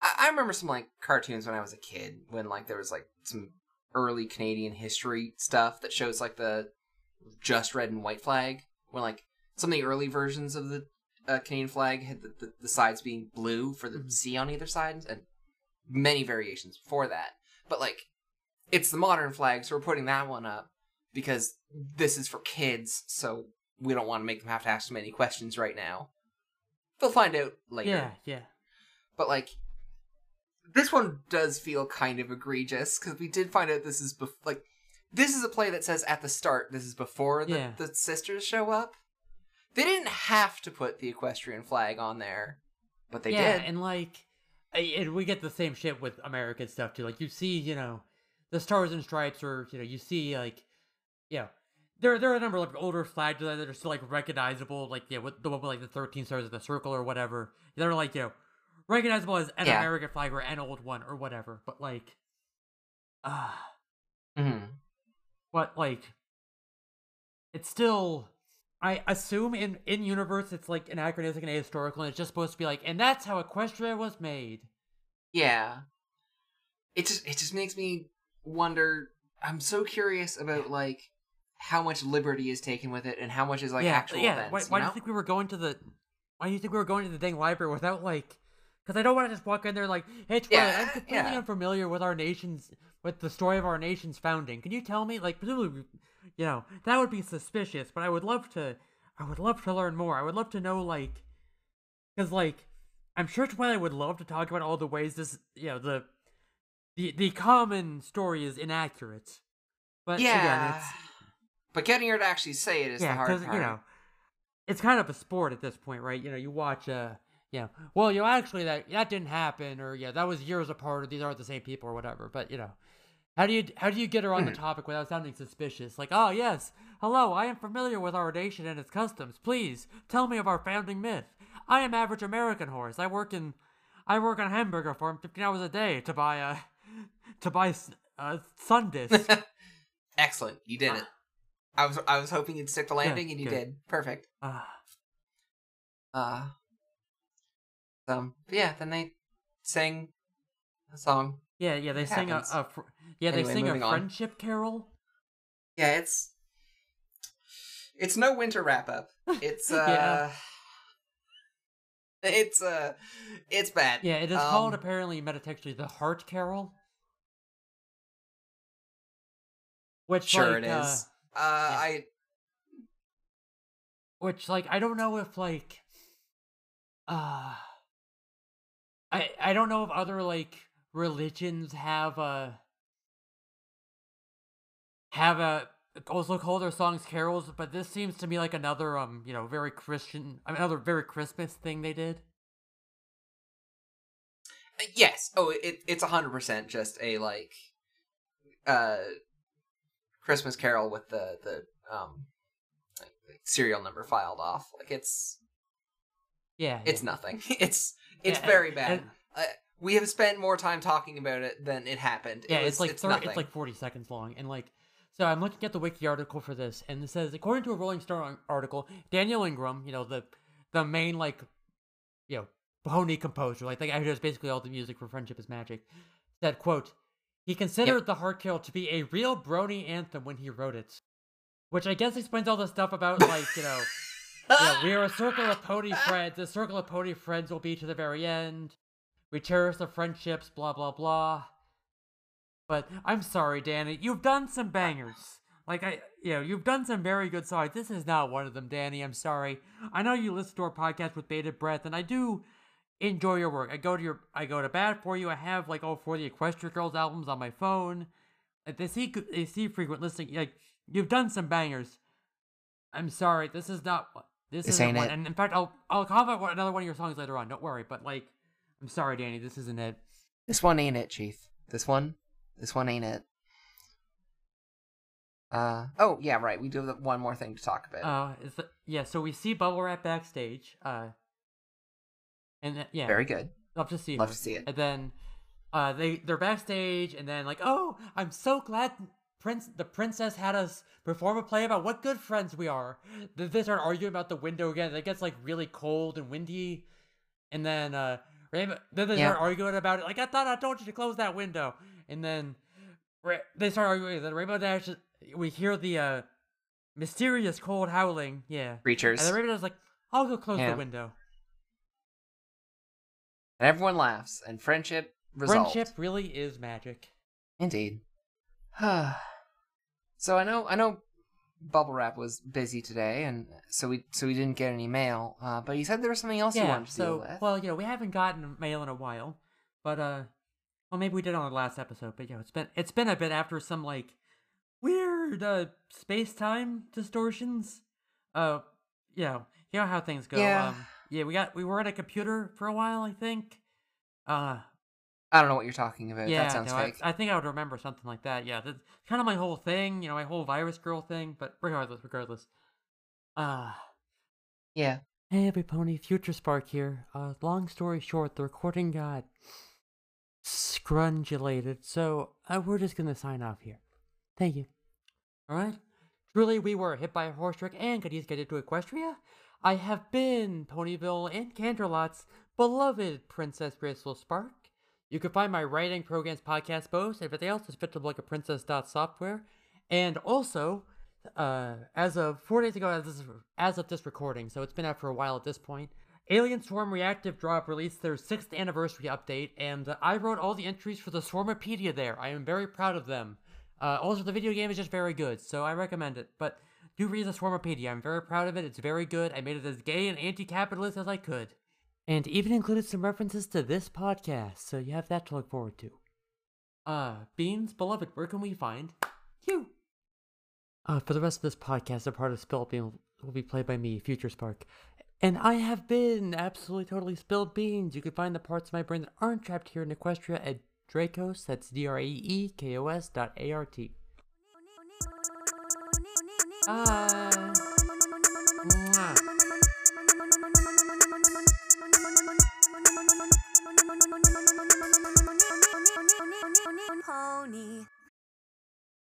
I, I remember some like cartoons when I was a kid when like there was like some early Canadian history stuff that shows like the just red and white flag when like some of the early versions of the uh, Canadian flag had the, the, the sides being blue for the Mhm. sea on either side and many variations before that. But like it's the modern flag, so we're putting that one up because this is for kids, so we don't want to make them have to ask too many questions right now. They'll find out later. Yeah, yeah. But like, this one does feel kind of egregious because we did find out this is bef- like this is a play that says at the start this is before the, Yeah. the sisters show up. They didn't have to put the equestrian flag on there, but they yeah, did. and like, and we get the same shit with American stuff too. Like you see, you know, the stars and stripes, or you know, you see like, you know, there there are a number of like, older flags that are still like recognizable, like yeah, with the one with like the thirteen stars of the circle or whatever. They're like you know, recognizable as an Yeah. American flag or an old one or whatever. But like, ah, Mhm. but like, it's still. I assume in in universe it's like anachronistic and ahistorical, and it's just supposed to be like, and that's how Equestria was made. Yeah. It just it just makes me wonder. I'm so curious about like how much liberty is taken with it and how much is like yeah, actual yeah. events. why why do you think we were going to the? Why do you think we were going to the dang library without like? Because I don't want to just walk in there like, hey, Twilight, Yeah, I'm completely yeah. unfamiliar with our nation's with the story of our nation's founding. Can you tell me? Like, presumably, you know, that would be suspicious. But I would love to. I would love to learn more. I would love to know like, because like, I'm sure Twilight would love to talk about all the ways this, you know, the, the the common story is inaccurate. But again, yeah. it's But getting her to actually say it is the yeah, hard part. you know, it's kind of a sport at this point, right? You know, you watch, uh, know, well, you know, actually that that didn't happen, or yeah, that was years apart, or these aren't the same people, or whatever. But you know, how do you how do you get her on the Mhm. topic without sounding suspicious? Like, oh yes, hello, I am familiar with our nation and its customs. Please tell me of our founding myth. I am average American horse. I work in, I work on a hamburger farm fifteen hours a day to buy a <laughs> to buy a uh, Sundisk. <laughs> Excellent, you did it. I was I was hoping you'd stick the landing, and you good. did. Perfect. uh, Uh, um, yeah. Then they sing a song. yeah, yeah, they It sing a, happens. a fr- yeah, Anyway, they sing a moving on. friendship carol. Yeah, it's it's no winter wrap up. It's <laughs> uh, Yeah. it's uh, it's bad. Yeah, it is called Um, apparently metatextually the Heart Carol. Which Sure, like, it uh, is. Uh, I which like I don't know if like uh I I don't know if other like religions have a have a also call their songs carols, but this seems to me like another um, you know, very Christian I mean, another very Christmas thing they did. yes. Oh, it it's a hundred percent just a like uh Christmas Carol with the the um like serial number filed off. Like it's Yeah. it's yeah. nothing. <laughs> It's it's Yeah, very bad. and- uh, we have spent more time talking about it than it happened. It Yeah, was- it's like it's, thir- nothing. it's like forty seconds long, and like so I'm looking at the wiki article for this, and it says according to a Rolling Stone article, Daniel Ingram, you know the the main like you know pony composer, like the guy who does basically all the music for Friendship is Magic, said quote he considered the Heart Carol to be a real brony anthem when he wrote it, which I guess explains all the stuff about like you know. Yeah, we are a circle of pony friends. The circle of pony friends will be to the very end. We cherish the friendships, blah blah blah. But I'm sorry, Danny. You've done some bangers. Like I, you know, you've done some very good songs. This is not one of them, Danny. I'm sorry. I know you listen to our podcast with bated breath, and I do enjoy your work. I go to your, I go to Bad for You. I have like all four of the Equestria Girls albums on my phone. They see, they see frequent listening. Like you've done some bangers. I'm sorry. This is not. This, This isn't ain't one. it. And in fact, I'll I'll one, another one of your songs later on. Don't worry. But like, I'm sorry, Danny. This isn't it. This one ain't it, Chief. This one, this one ain't it. Uh oh, yeah, right. We do have one more thing to talk about. Uh, is the, yeah. So we see Bubble Wrap backstage. Uh, and th- yeah, Very good. love to see it. Love her. to see it. And then uh, they they're backstage, and then like, oh, I'm so glad Prince the princess had us perform a play about what good friends we are. Then they start arguing about the window again. It gets like really cold and windy, and then uh, Rainbow, then they Yeah. start arguing about it. Like I thought I told you to close that window, and then they start arguing. Then Rainbow Dash, we hear the uh, mysterious cold howling. Yeah, Creatures. and then Rainbow Dash is like, I'll go close Yeah. the window. And everyone laughs, and friendship resolved. Friendship really is magic. Indeed. <sighs> so I know I know Bubble Wrap was busy today, and so we so we didn't get any mail. Uh, but he said there was something else he Yeah, wanted to so deal with. well, you know, we haven't gotten mail in a while, but uh, well, maybe we did on the last episode. But yeah, it's been it's been a bit after some like weird uh space time distortions. Uh, you know, you know how things go. Yeah. Um, yeah, we got we were at a computer for a while, I think. Uh, I don't know what you're talking about. yeah, that sounds no, I- fake. I, think I would remember something like that. Yeah, that's kind of my whole thing. You know, my whole virus girl thing. But regardless, regardless. Uh yeah. Hey everybody, Future Spark here. Uh, long story short, the recording got scrungulated, so uh, we're just gonna sign off here. Thank you. Alright? Truly, we were hit by a horse trick and could get into Equestria. I have been Ponyville and Canterlot's beloved Princess Graceful Spark. You can find my writing programs, podcast posts, and everything else is fit to like a princess.software. And also, uh, as of four days ago, as, this, as of this recording, so it's been out for a while at this point, Alien Swarm Reactive Drop released their sixth anniversary update, and uh, I wrote all the entries for the Swarmopedia there. I am very proud of them. Uh, also, the video game is just very good, so I recommend it. But do read the Swarmopedia. I'm very proud of it. It's very good. I made it as gay and anti-capitalist as I could, and even included some references to this podcast, so you have that to look forward to. Uh, Beans, beloved, where can we find you? Uh, for the rest of this podcast, a part of Spilled Bean will, be played by me, Future Spark. And I have been absolutely totally spilled beans. You can find the parts of my brain that aren't trapped here in Equestria at Draekos, that's D R A E K O S dot A R T. Bye. Mwah. Pony.